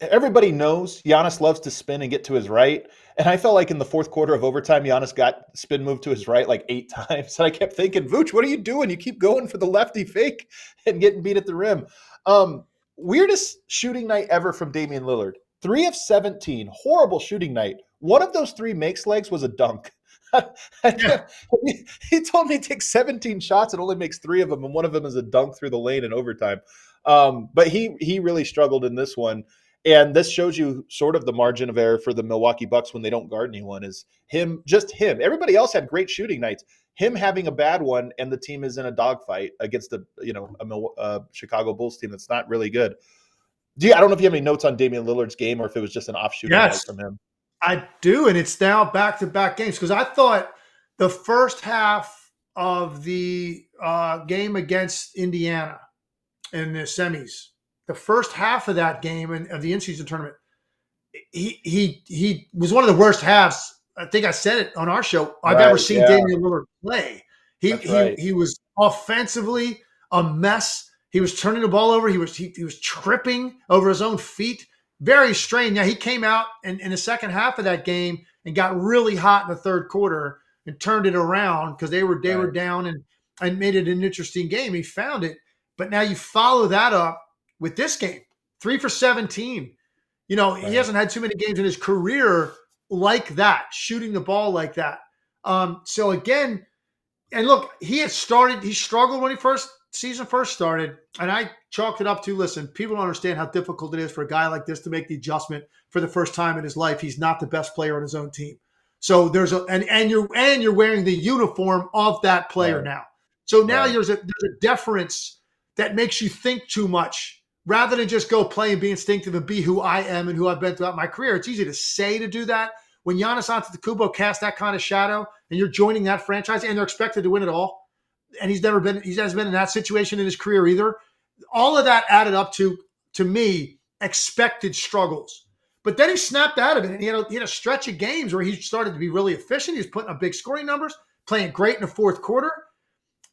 everybody knows Giannis loves to spin and get to his right. And I felt like in the fourth quarter of overtime, Giannis got spin moved to his right like eight *laughs* times. And I kept thinking, Vooch, what are you doing? You keep going for the lefty fake and getting beat at the rim. Um, weirdest shooting night ever from Damian Lillard. Three of 17, horrible shooting night. One of those three makes legs was a dunk. *laughs* yeah. he told me he takes 17 shots and only makes three of them, and one of them is a dunk through the lane in overtime. Um, but he he really struggled in this one, and this shows you sort of the margin of error for the Milwaukee Bucks when they don't guard anyone. Is him just him? Everybody else had great shooting nights. Him having a bad one, and the team is in a dogfight against the you know a, a Chicago Bulls team that's not really good. Do you, I don't know if you have any notes on Damian Lillard's game or if it was just an offshoot yes. from him. I do, and it's now back to back games because I thought the first half of the uh, game against Indiana in the semis, the first half of that game and of the in-season tournament, he he he was one of the worst halves. I think I said it on our show. I've right, ever seen yeah. Damian Lillard play. He he right. he was offensively a mess. He was turning the ball over. He was he, he was tripping over his own feet very strange. Now he came out in, in the second half of that game and got really hot in the third quarter and turned it around because they were they right. were down and and made it an interesting game. He found it, but now you follow that up with this game, three for seventeen. You know right. he hasn't had too many games in his career like that, shooting the ball like that. Um, so again, and look, he had started. He struggled when he first season first started, and I chalked it up to listen, people don't understand how difficult it is for a guy like this to make the adjustment for the first time in his life. He's not the best player on his own team. So there's a and and you're and you're wearing the uniform of that player right. now. So now right. there's a there's a deference that makes you think too much rather than just go play and be instinctive and be who I am and who I've been throughout my career. It's easy to say to do that. When Giannis Antetokounmpo casts that kind of shadow and you're joining that franchise and they're expected to win it all, and he's never been he hasn't been in that situation in his career either. All of that added up to to me expected struggles. But then he snapped out of it and he had, a, he had a stretch of games where he started to be really efficient. He was putting up big scoring numbers, playing great in the fourth quarter.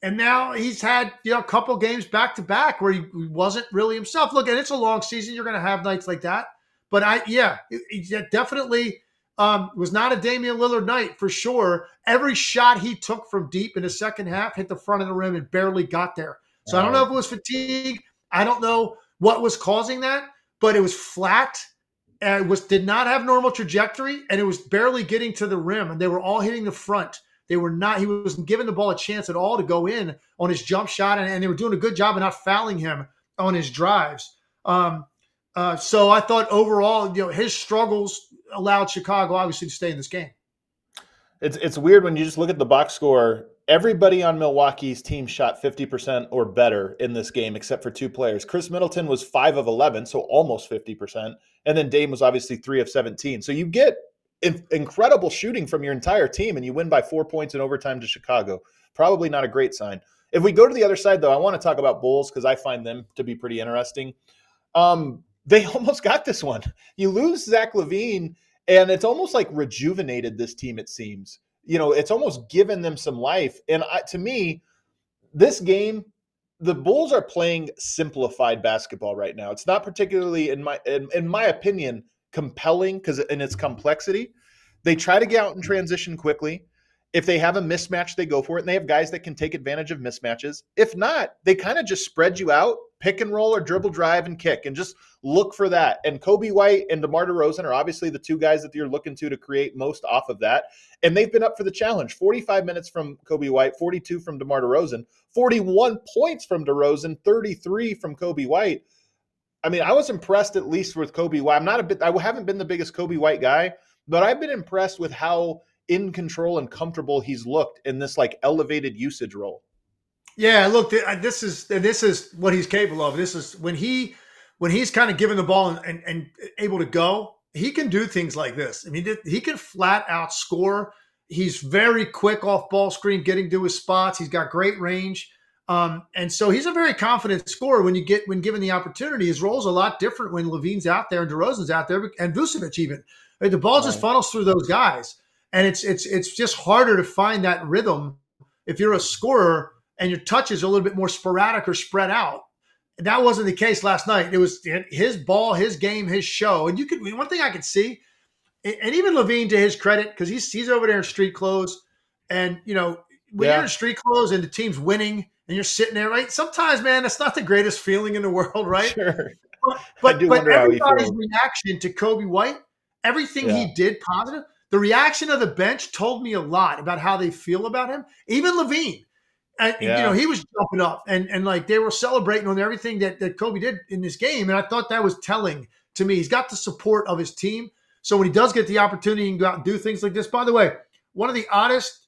And now he's had you know a couple games back to back where he, wasn't really himself. Look, and it's a long season. You're going to have nights like that. But I, yeah, he definitely um, was not a Damian Lillard night for sure. Every shot he took from deep in the second half hit the front of the rim and barely got there. So I don't know if it was fatigue. I don't know what was causing that, but it was flat. And it was did not have normal trajectory, and it was barely getting to the rim, and they were all hitting the front. They were not. He wasn't giving the ball a chance at all to go in on his jump shot, and, and they were doing a good job of not fouling him on his drives. Um, uh, so I thought overall, you know, his struggles allowed Chicago obviously to stay in this game. It's it's weird when you just look at the box score. Everybody on Milwaukee's team shot 50% or better in this game, except for two players. Khris Middleton was five of 11, so almost 50%. And then Dame was obviously three of 17. So you get incredible shooting from your entire team, and you win by four points in overtime to Chicago. Probably not a great sign. If we go to the other side, though, I want to talk about Bulls because I find them to be pretty interesting. Um, they *laughs* almost got this one. You lose Zach LaVine, and it's almost like rejuvenated this team, it seems. You know, it's almost given them some life. And I, to me, this game, the Bulls are playing simplified basketball right now. It's not particularly, in my in, in my opinion, compelling because in its complexity. They try to get out and transition quickly. If they have a mismatch, they go for it. And they have guys that can take advantage of mismatches. If not, they kind of just spread you out, pick and roll or dribble drive and kick, and just look for that. And Coby White and DeMar DeRozan are obviously the two guys that you're looking to to create most off of that. And they've been up for the challenge 45 minutes from Coby White, 42 from DeMar DeRozan, 41 points from DeRozan, 33 from Coby White. I mean, I was impressed at least with Coby White. I'm not a bit, I haven't been the biggest Coby White guy, but I've been impressed with how in control and comfortable he's looked in this like elevated usage role. Yeah, look, this is this is what he's capable of. This is when he when he's kind of given the ball and, and, and able to go, he can do things like this. I mean, he can flat out score. He's very quick off ball screen, getting to his spots. He's got great range. Um, and so he's a very confident scorer when you get when given the opportunity. His role's a lot different when LaVine's out there and DeRozan's out there and Vucevic even. Mean, the ball just funnels through those guys and it's it's it's just harder to find that rhythm if you're a scorer and your touches are a little bit more sporadic or spread out. That wasn't the case last night. It was his ball, his game, his show. And you could one thing I could see, and even LaVine to his credit, because he's he's over there in street clothes, and you know when yeah. you're in street clothes and the team's winning and you're sitting there, right? Sometimes, man, that's not the greatest feeling in the world, right? Sure. But *laughs* but, but everybody's reaction to Coby White, everything yeah. he did positive, the reaction of the bench told me a lot about how they feel about him. Even LaVine, and, yeah. you know, he was jumping up and and like they were celebrating on everything that that Coby did in this game, and I thought that was telling to me. He's got the support of his team, so when he does get the opportunity, can go out and do things like this. By the way, one of the oddest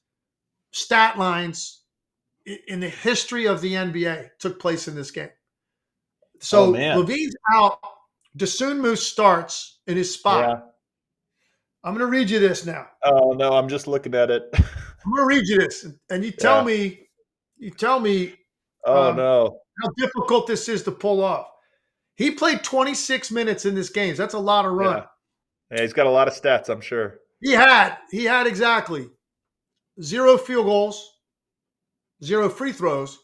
stat lines in the history of the NBA took place in this game. So oh, LaVine's out. Dosunmu starts in his spot. Yeah. I'm going to read you this now. Oh no, I'm just looking at it. *laughs* I'm going to read you this, and you tell yeah. me, you tell me. Oh um, no, how difficult this is to pull off. He played 26 minutes in this game. That's a lot of run. Yeah. yeah, he's got a lot of stats. I'm sure. He had, he had exactly zero field goals, zero free throws,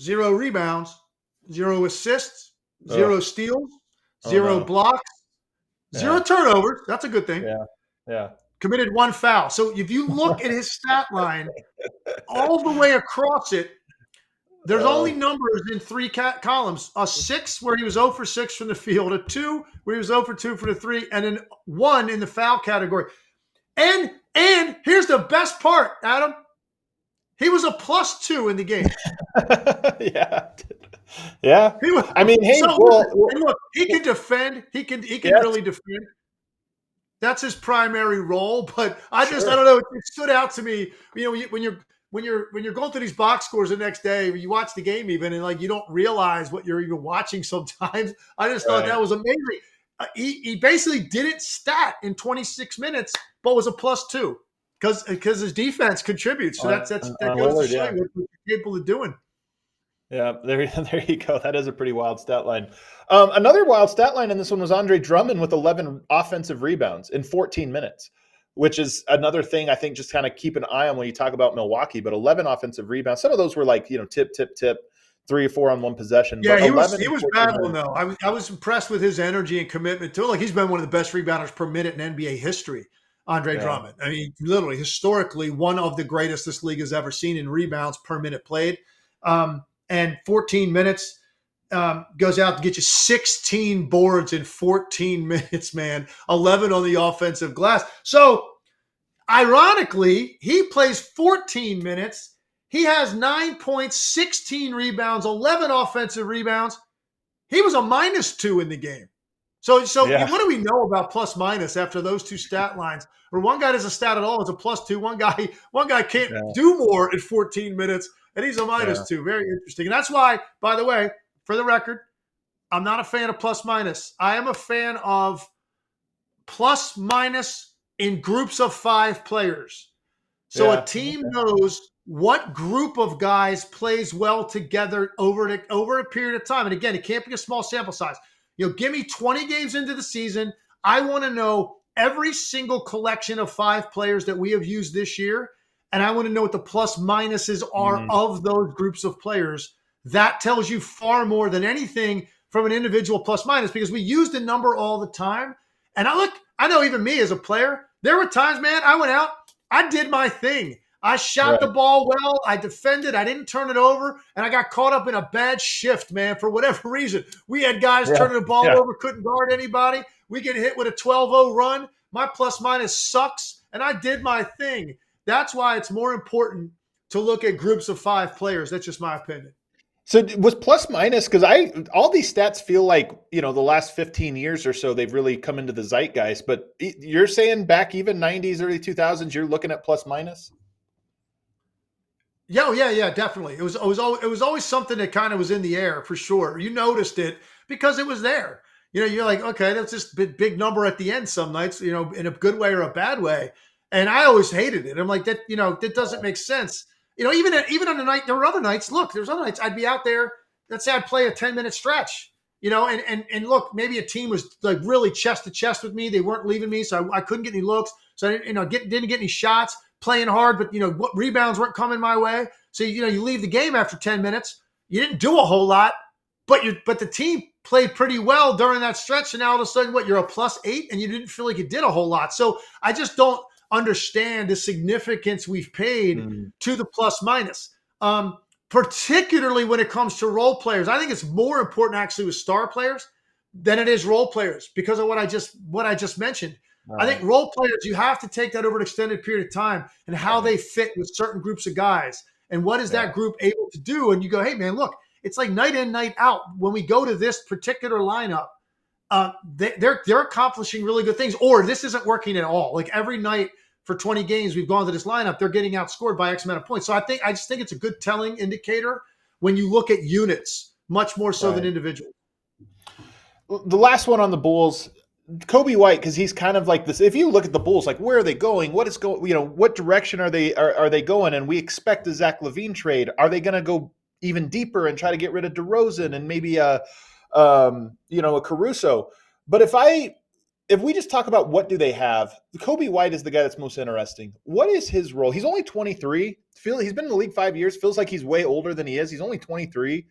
zero rebounds, zero assists, zero steals, oh, zero no. blocks, Zero turnovers. That's a good thing. Yeah. Yeah. Committed one foul. So if you *laughs* look at his stat line all the way across it, there's uh, only numbers in three cat columns: a six where he was 0 for six from the field, a two where he was 0 for two for the three, and then one in the foul category. And and here's the best part, Adam. He was a plus two in the game. *laughs* yeah. Yeah. Was, I mean, hey, so, well, look, he can defend. He can he can yes. really defend. That's his primary role. *laughs* But I just sure. I don't know. It, stood out to me. You know, when you're when you're when you're going through these box scores the next day, you watch the game even, and like you don't realize what you're even watching. *laughs* Sometimes I just thought right. that was amazing. Uh, he he basically didn't stat in 26 minutes, but was a plus two because because his defense contributes. So that's that's that goes to show yeah. what, what you're capable of doing. Yeah, there, *laughs* there you go. That is a pretty wild stat line. Um, another wild stat line in this one was Andre Drummond with 11 offensive rebounds in 14 minutes, which is another thing I think just kind of keep an eye on when you talk about Milwaukee. But 11 offensive rebounds. Some of those were like you know tip, tip, tip, three or four on one possession. Yeah, he was he was battling though. I was I was impressed with his energy and commitment to it. Like he's been one of the best rebounders per minute in NBA history. Andre yeah. Drummond. I mean, literally historically one of the greatest this league has ever seen in rebounds per minute played. Um, and 14 minutes um, goes out to get you 16 boards in 14 *laughs* minutes, man. 11 on the offensive glass. So, ironically, he plays 14 minutes. He has nine points, 16 rebounds, 11 offensive rebounds. He was a minus two in the game. So, so yeah. what do we know about plus minus after those two stat lines? Where one guy does a stat at all, it's a plus two. One guy, *laughs* one guy can't yeah. do more in 14 minutes and he's a minus yeah. two. Very interesting. And that's why, by the way, for the record, I'm not a fan of plus minus. I am a fan of plus minus in groups of five players. So yeah. a team knows what group of guys plays well together over the, over a period of time. And again, it can't be a small sample size. You know, give me 20 games into the season. I want to know every single collection of five players that we have used this year and I want to know what the plus minuses are mm. of those groups of players. That tells you far more than anything from an individual plus minus because we use the number all the time. And I look, I know even me as a player, there were times, man, I went out, I did my thing. I shot right. the ball well. I defended. I didn't turn it over. And I got caught up in a bad shift, man, for whatever *laughs* reason. We had guys yeah. turning the ball yeah. over, couldn't guard anybody. We get hit with a 12 0 run. My plus minus sucks. And I did my thing. That's why it's more important to look at groups of five players. That's just my opinion. So was plus minus because I all these stats feel like you know the last fifteen years or so they've really come into the zeitgeist. But you're saying back even '90s, early 2000s, you're looking at plus minus. Yeah, yeah, yeah, definitely. It was it was always, it was always something that kind of was in the air for sure. You noticed it because it was there. You know, you're like, okay, that's just big, big number at the end some nights. You know, in a good way or a bad way. And I always hated it. I'm like that, you know, that doesn't make sense. You know, even at, even on the night there were other nights. Look, there's other nights I'd be out there. Let's say I'd play a 10 minute stretch. You know, and and and look, maybe a team was like really chest to chest with me. They weren't leaving me, so I, I couldn't get any looks. So I didn't, you know, get, didn't get any shots. Playing hard, but you know, what rebounds weren't coming my way. So you know, you leave the game after 10 minutes. You didn't do a whole lot, but you but the team played pretty well during that stretch. And now all of a sudden, what you're a plus eight, and you didn't feel like you did a whole lot. So I just don't understand the significance we've paid mm. to the plus minus. Um, particularly when it comes to role players. I think it's more important actually with star players than it is role players because of what I just what I just mentioned. I think role players you have to take that over an extended period of time and how they fit with certain groups of guys and what is yeah. that group able to do and you go, "Hey man, look, it's like night in night out when we go to this particular lineup uh, they, they're they're accomplishing really good things, or this isn't working at all. Like every night for 20 games we've gone to this lineup, they're getting outscored by X amount of points. So I think I just think it's a good telling indicator when you look at units much more so right. than individuals. The last one on the Bulls, Coby White, because he's kind of like this. If you look at the Bulls, like where are they going? What is going? You know, what direction are they are, are they going? And we expect the Zach LaVine trade. Are they going to go even deeper and try to get rid of DeRozan and maybe a, um, you know, a Caruso? But if I if we just talk about what do they have, Coby White is the guy that's most interesting. What is his role? He's only 23. Feel he's been in the league five years. Feels like he's way older than he is. He's only 23.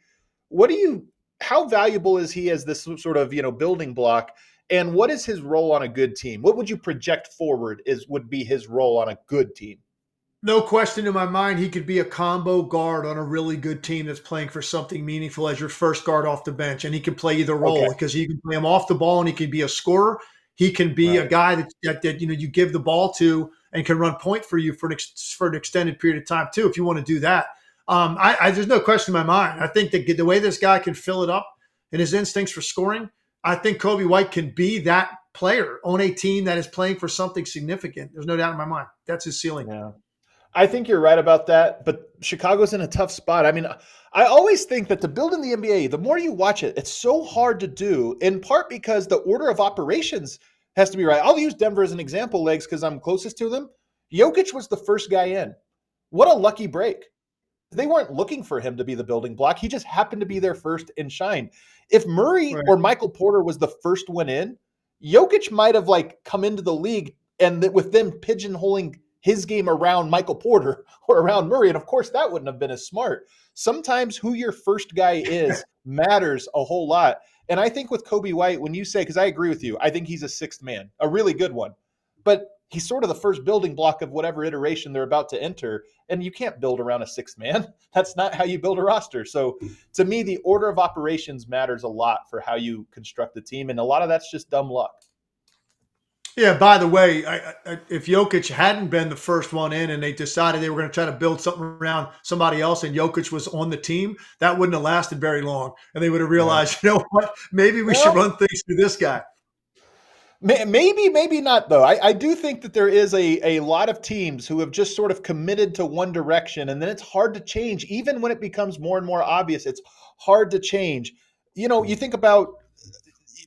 What do you? How valuable is he as this sort of you know building block? And what is his role on a good team? What would you project forward is would be his role on a good team? No question in my mind, he could be a combo guard on a really good team that's playing for something meaningful as your first guard off the bench, and he can play either role okay. because he can play him off the ball and he can be a scorer he can be right. a guy that, that, that you know you give the ball to and can run point for you for an ex, for an extended period of time too. If you want to do that, um, I, I, there's no question in my mind. I think that the way this guy can fill it up and his instincts for scoring, I think Coby White can be that player on a team that is playing for something significant. There's no doubt in my mind. That's his ceiling. Yeah. I think you're right about that, but Chicago's in a tough spot. I mean, I always think that to build in the NBA, the more you watch it, it's so hard to do, in part because the order of operations has to be right. I'll use Denver as an example, legs, because I'm closest to them. Jokic was the first guy in. What a lucky break. They weren't looking for him to be the building block. He just happened to be there first and shine. If Murray Right. or Michael Porter was the first one in, Jokic might have like come into the league and that with them pigeonholing his game around Michael Porter *laughs* or around Murray. And of course, that wouldn't have been as smart. Sometimes who your first guy *laughs* is matters a whole lot. And I think with Coby White, when you say, because I agree with you, I think he's a sixth man, a really good one. But he's sort of the first building block of whatever iteration they're about to enter. And you can't build around a sixth man. *laughs* That's not how you build a roster. So to me, the order of operations matters a lot for how you construct the team. And a lot of that's just dumb luck. Yeah. By the way, I, I, if Jokic hadn't been the first one in, and they decided they were going to try to build something around somebody else, and Jokic was on the team, that wouldn't have lasted very long, and they would have realized, *laughs* you know what, maybe we should run things through this guy. May- Maybe, maybe not though. I, I do think that there is a, a lot of teams who have just sort of committed to one direction, and then it's hard to change. Even when it becomes more and more obvious, it's hard to change. You know, you mm. think about,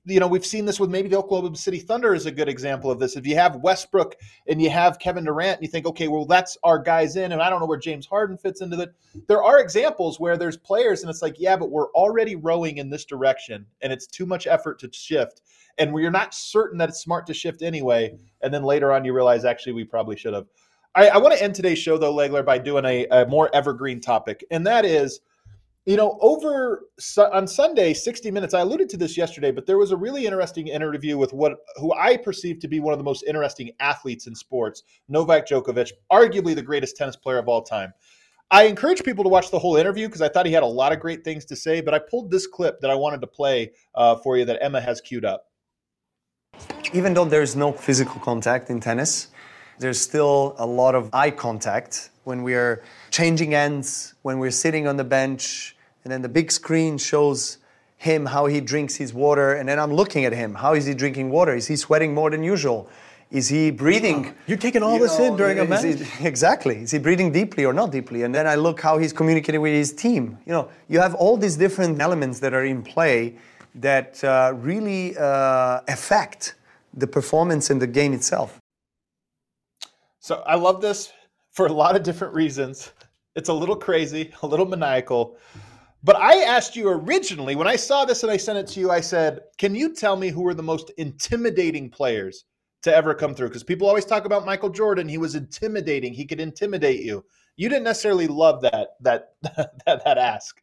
you know, we've seen this with maybe the Oklahoma City Thunder is a good example of this. If you have Westbrook and you have Kevin Durant, and you think, okay, well, that's our guys in, and I don't know where James Harden fits into that. There are examples where there's players, and it's like, yeah, but we're already rowing in this direction, and it's too much effort to shift and where you're not certain that it's smart to shift anyway. And then later on, you realize actually we probably should have. I, I want to end today's show though, Legler, by doing a, a more evergreen topic, and that is, you know, over on Sunday, 60 Minutes. I alluded to this yesterday, but there was a really interesting interview with what who I perceive to be one of the most interesting athletes in sports, Novak Djokovic, arguably the greatest tennis player of all time. I encourage people to watch the whole interview because I thought he had a lot of great things to say. But I pulled this clip that I wanted to play uh, for you that Emma has queued up. even though there's no physical contact in tennis, there's still a lot of eye contact when we're changing ends, when we're sitting on the bench, and then the big screen shows him how he drinks his water, and then I'm looking at him. How is he drinking water? Is he sweating more than usual? Is he breathing? *gasps* You're taking all you this in during a is he- match? *laughs* exactly. Is he breathing deeply or not deeply? And then I look how he's communicating with his team. You know, you have all these different elements that are in play that uh, really uh, affect the performance in the game itself. So I love this for a lot of different reasons. It's a little crazy, a little maniacal. But I asked you originally when I saw this and I sent it to you, I said, Can you tell me who are the most intimidating players to ever come through? Because people always talk about Michael Jordan. He was intimidating, he could intimidate you. You didn't necessarily love that that *laughs* that, that ask.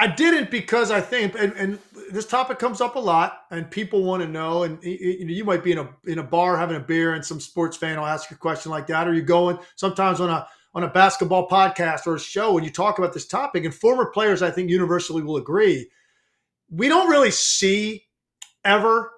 I didn't because I think, and, and this topic comes up a lot, and people want to know. And you, know, you might be in a in a bar having a beer, and some sports fan will ask you a question like that. Or you going sometimes on a on a basketball podcast or a show, and you talk about this topic. And former players, I think, universally will agree. We don't really see ever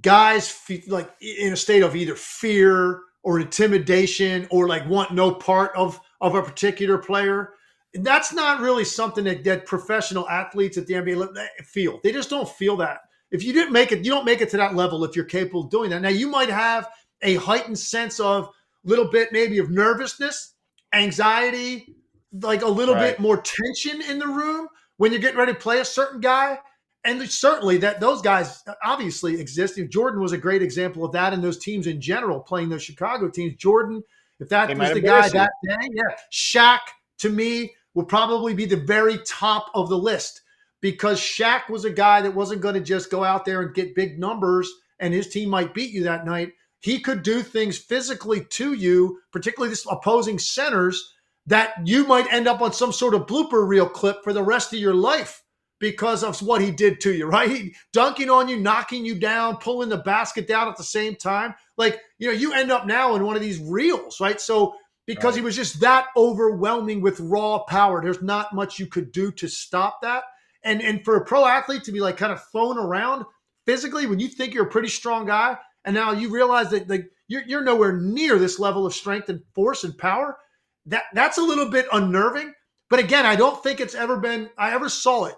guys fe- like in a state of either fear or intimidation or like want no part of of a particular player that's not really something that, that professional athletes at the NBA feel. They just don't feel that. If you didn't make it, you don't make it to that level if you're capable of doing that. Now you might have a heightened sense of a little bit maybe of nervousness, anxiety, like a little Right. bit more tension in the room when you're getting ready to play a certain guy. And certainly that those guys obviously exist. Jordan was a great example of that, and those teams in general playing those Chicago teams. Jordan, if that They was the guy you. that day, yeah. Shaq to me would probably be the very top of the list because Shaq was a guy that wasn't going to just go out there and get big numbers and his team might beat you that night. He could do things physically to you, particularly this opposing centers, that you might end up on some sort of blooper reel clip for the rest of your life because of what he did to you, *laughs* right? He, dunking on you, knocking you down, pulling the basket down at the same time. Like, you know, you end up now in one of these reels, right? So because he was just that overwhelming with raw power. There's not much you could do to stop that. And and for a pro athlete to be like kind of thrown around physically when you think you're a pretty strong guy, and now you realize that like you're, you're nowhere near this level of strength and force and power, that that's a little bit unnerving. But again, I don't think it's ever been I ever saw it,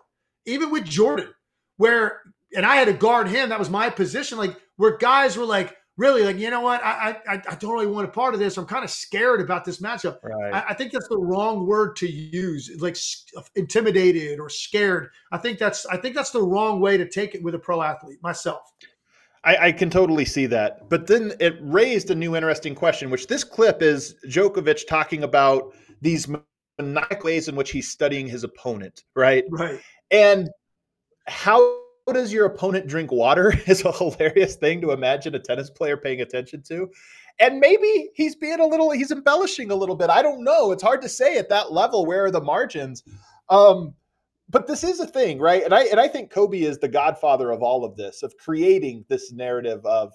even with Jordan, where and I had to guard him. That was my position, like where guys were like, really like, you know what? I I, I don't really want a part of this. I'm kind of scared about this matchup. Right. I, I think that's the wrong word to use, like intimidated or scared. I think that's I think that's the wrong way to take it with a pro athlete. Myself. I, I can totally see that. But then it raised a new interesting question, which this clip is Djokovic talking about these maniacal ways in which he's studying his opponent, right? Right. And how does your opponent drink water *laughs* is a hilarious thing to imagine a tennis player paying attention to. And maybe he's being a little, he's embellishing a little bit. I don't know. It's hard to say at that level. Where are the margins? Um, but this is a thing, right? And I and I think Kobe is the godfather of all of this, of creating this narrative of,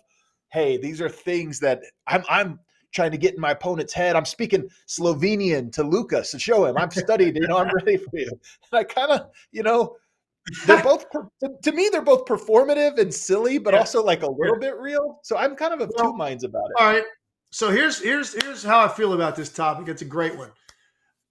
hey, these are things that I'm I'm trying to get in my opponent's head. I'm speaking Slovenian to Lucas to show him I'm studied, you know, I'm ready for you. And I kind of, you know, they're *laughs* both to me they're both performative and silly, but yeah. also like a little yeah. bit real. So I'm kind of of well, two minds about it. All right. So here's here's here's how I feel about this topic. It's a great one.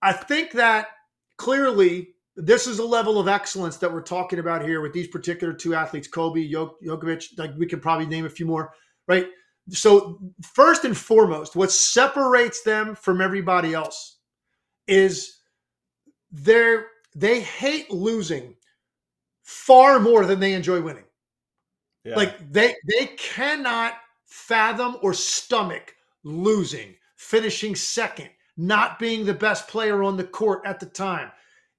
I think that clearly this is a level of excellence that we're talking about here with these particular two athletes, Kobe, Djokovic. Like we could probably name a few more, right? So first and foremost, what separates them from everybody else is they're they hate losing far more than they enjoy winning. Yeah. Like they they cannot fathom or stomach losing, finishing second, not being the best player on the court at the time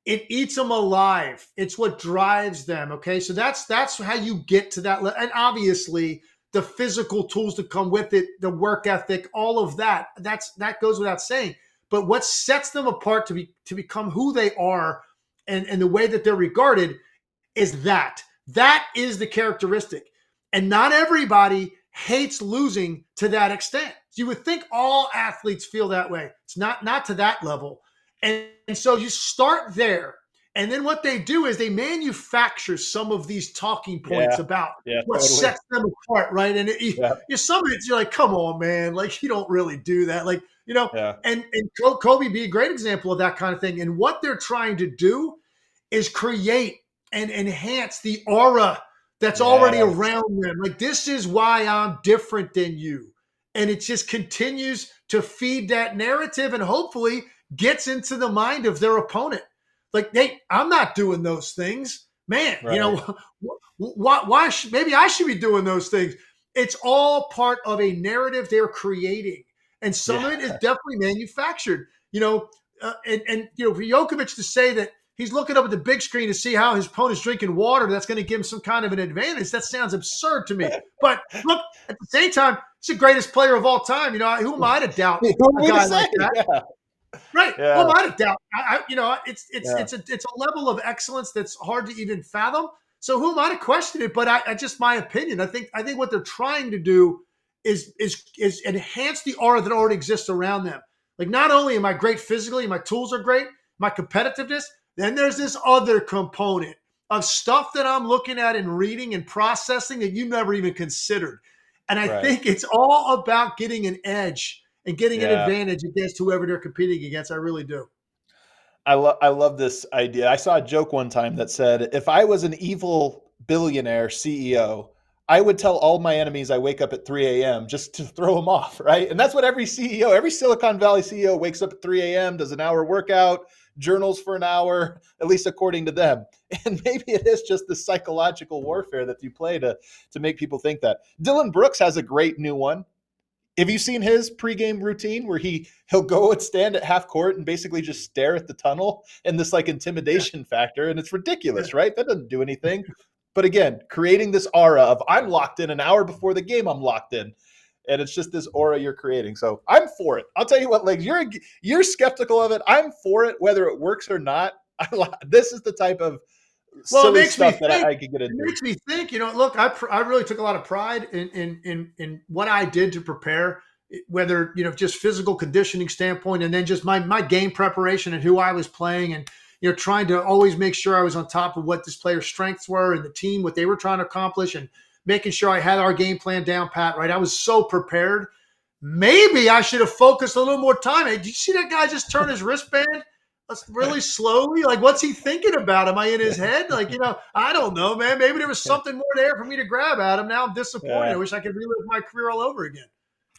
it eats them alive. It's what drives them okay? So that's that's how you get to that and obviously the physical tools to come with it the work ethic all of that that's that goes without saying. But what sets them apart to be to become who they are and and the way that they're regarded is that. That is the characteristic. And not everybody hates losing to that extent. You would think all athletes feel that way. It's not not to that level and, and so you start there. And then what they do is they manufacture some of these talking points yeah, about yeah, what totally. sets them apart, right? And it, yeah. you, some of it, you're like, come on, man, like you don't really do that, like you know. Yeah. And and Kobe be a great example of that kind of thing. And what they're trying to do is create and enhance the aura that's already around them. Like this is why I'm different than you, and it just continues to feed that narrative, and hopefully gets into the mind of their opponent. Like, hey, I'm not doing those things, man. Right. You know, *laughs* why? Why? Should, maybe I should be doing those things. It's all part of a narrative they're creating, and some yeah. of it is definitely manufactured. You know, uh, and and you know, for Djokovic to say that he's looking up at the big screen to see how his opponent's drinking water that's going to give him some kind of an advantage. That sounds absurd to me. But look, at the same time, he's the greatest player of all time. You know, who am I to doubt *laughs* a guy like that? Yeah. Right. Yeah. Well, without a doubt, I, I, you know, it's it's yeah. it's a it's a level of excellence that's hard to even fathom. So who am I to question it? But I, I, just my opinion. I think I think what they're trying to do is is is enhance the aura that already exists around them. Like not only am I great physically, my tools are great, my competitiveness. Then there's this other component of stuff that I'm looking at and reading and processing that you never even considered. And I right. think it's all about getting an edge and getting yeah. an advantage against whoever they're competing against. I really do. I love I love this idea. I saw a joke one time that said, if I was an evil billionaire CEO, I would tell all my enemies I wake up at 3 a.m. just to throw them off, right? And that's what every CEO, every Silicon Valley CEO wakes up at 3 a.m., does an hour workout, journals for an hour, at least according to them. *laughs* And maybe it is just the psychological warfare that you play to to make people think that. Dillon Brooks has a great new one. Have you seen his pregame routine where he he'll go and stand at half court and basically just stare at the tunnel and this like intimidation yeah. factor and it's ridiculous, right? That doesn't do anything. But again, creating this aura of I'm locked in an hour before the game, I'm locked in. And it's just this aura you're creating. So I'm for it. I'll tell you what, like you're you're skeptical of it. I'm for it, whether it works or not. *laughs* I, this is the type of well, it makes me think, I, I, could get into. It makes me think. You know, look, I I really took a lot of pride in in in in what I did to prepare, eh, whether you know just physical conditioning standpoint, and then just my my game preparation and who I was playing, and you know trying to always make sure I was on top of what this player's strengths were and the team what they were trying to accomplish, and making sure I had our game plan down pat. Right, I was so prepared. Maybe I should have focused a little more time. Hey, did you see that guy just turn his wristband? Really slowly. Like, what's he thinking about? Am I in his head? Like, you know, I don't know, man. Maybe there was something more there for me to grab at him. Now I'm disappointed. Yeah. I wish I could relive my career all over again.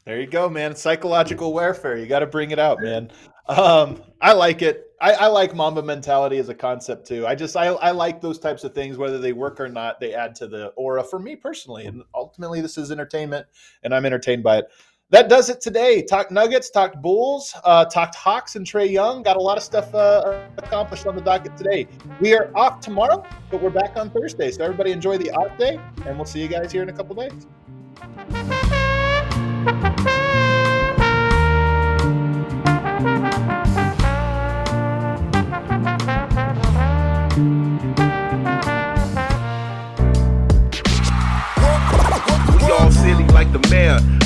There you go, man. Psychological warfare. You got to bring it out, man. Um, I like it. I, I, like Mamba mentality as a concept too. I just I, I like those types of things, whether they work or not. They add to the aura for me personally, and ultimately, this is entertainment, and I'm entertained by it that does it today. Talked Nuggets, talked Bulls, uh, talked Hawks and Trae Young. Got a lot of stuff uh, accomplished on the docket today. We are off tomorrow, but we're back on Thursday. So everybody enjoy the off day, and we'll see you guys here in a couple days. We all like the mayor.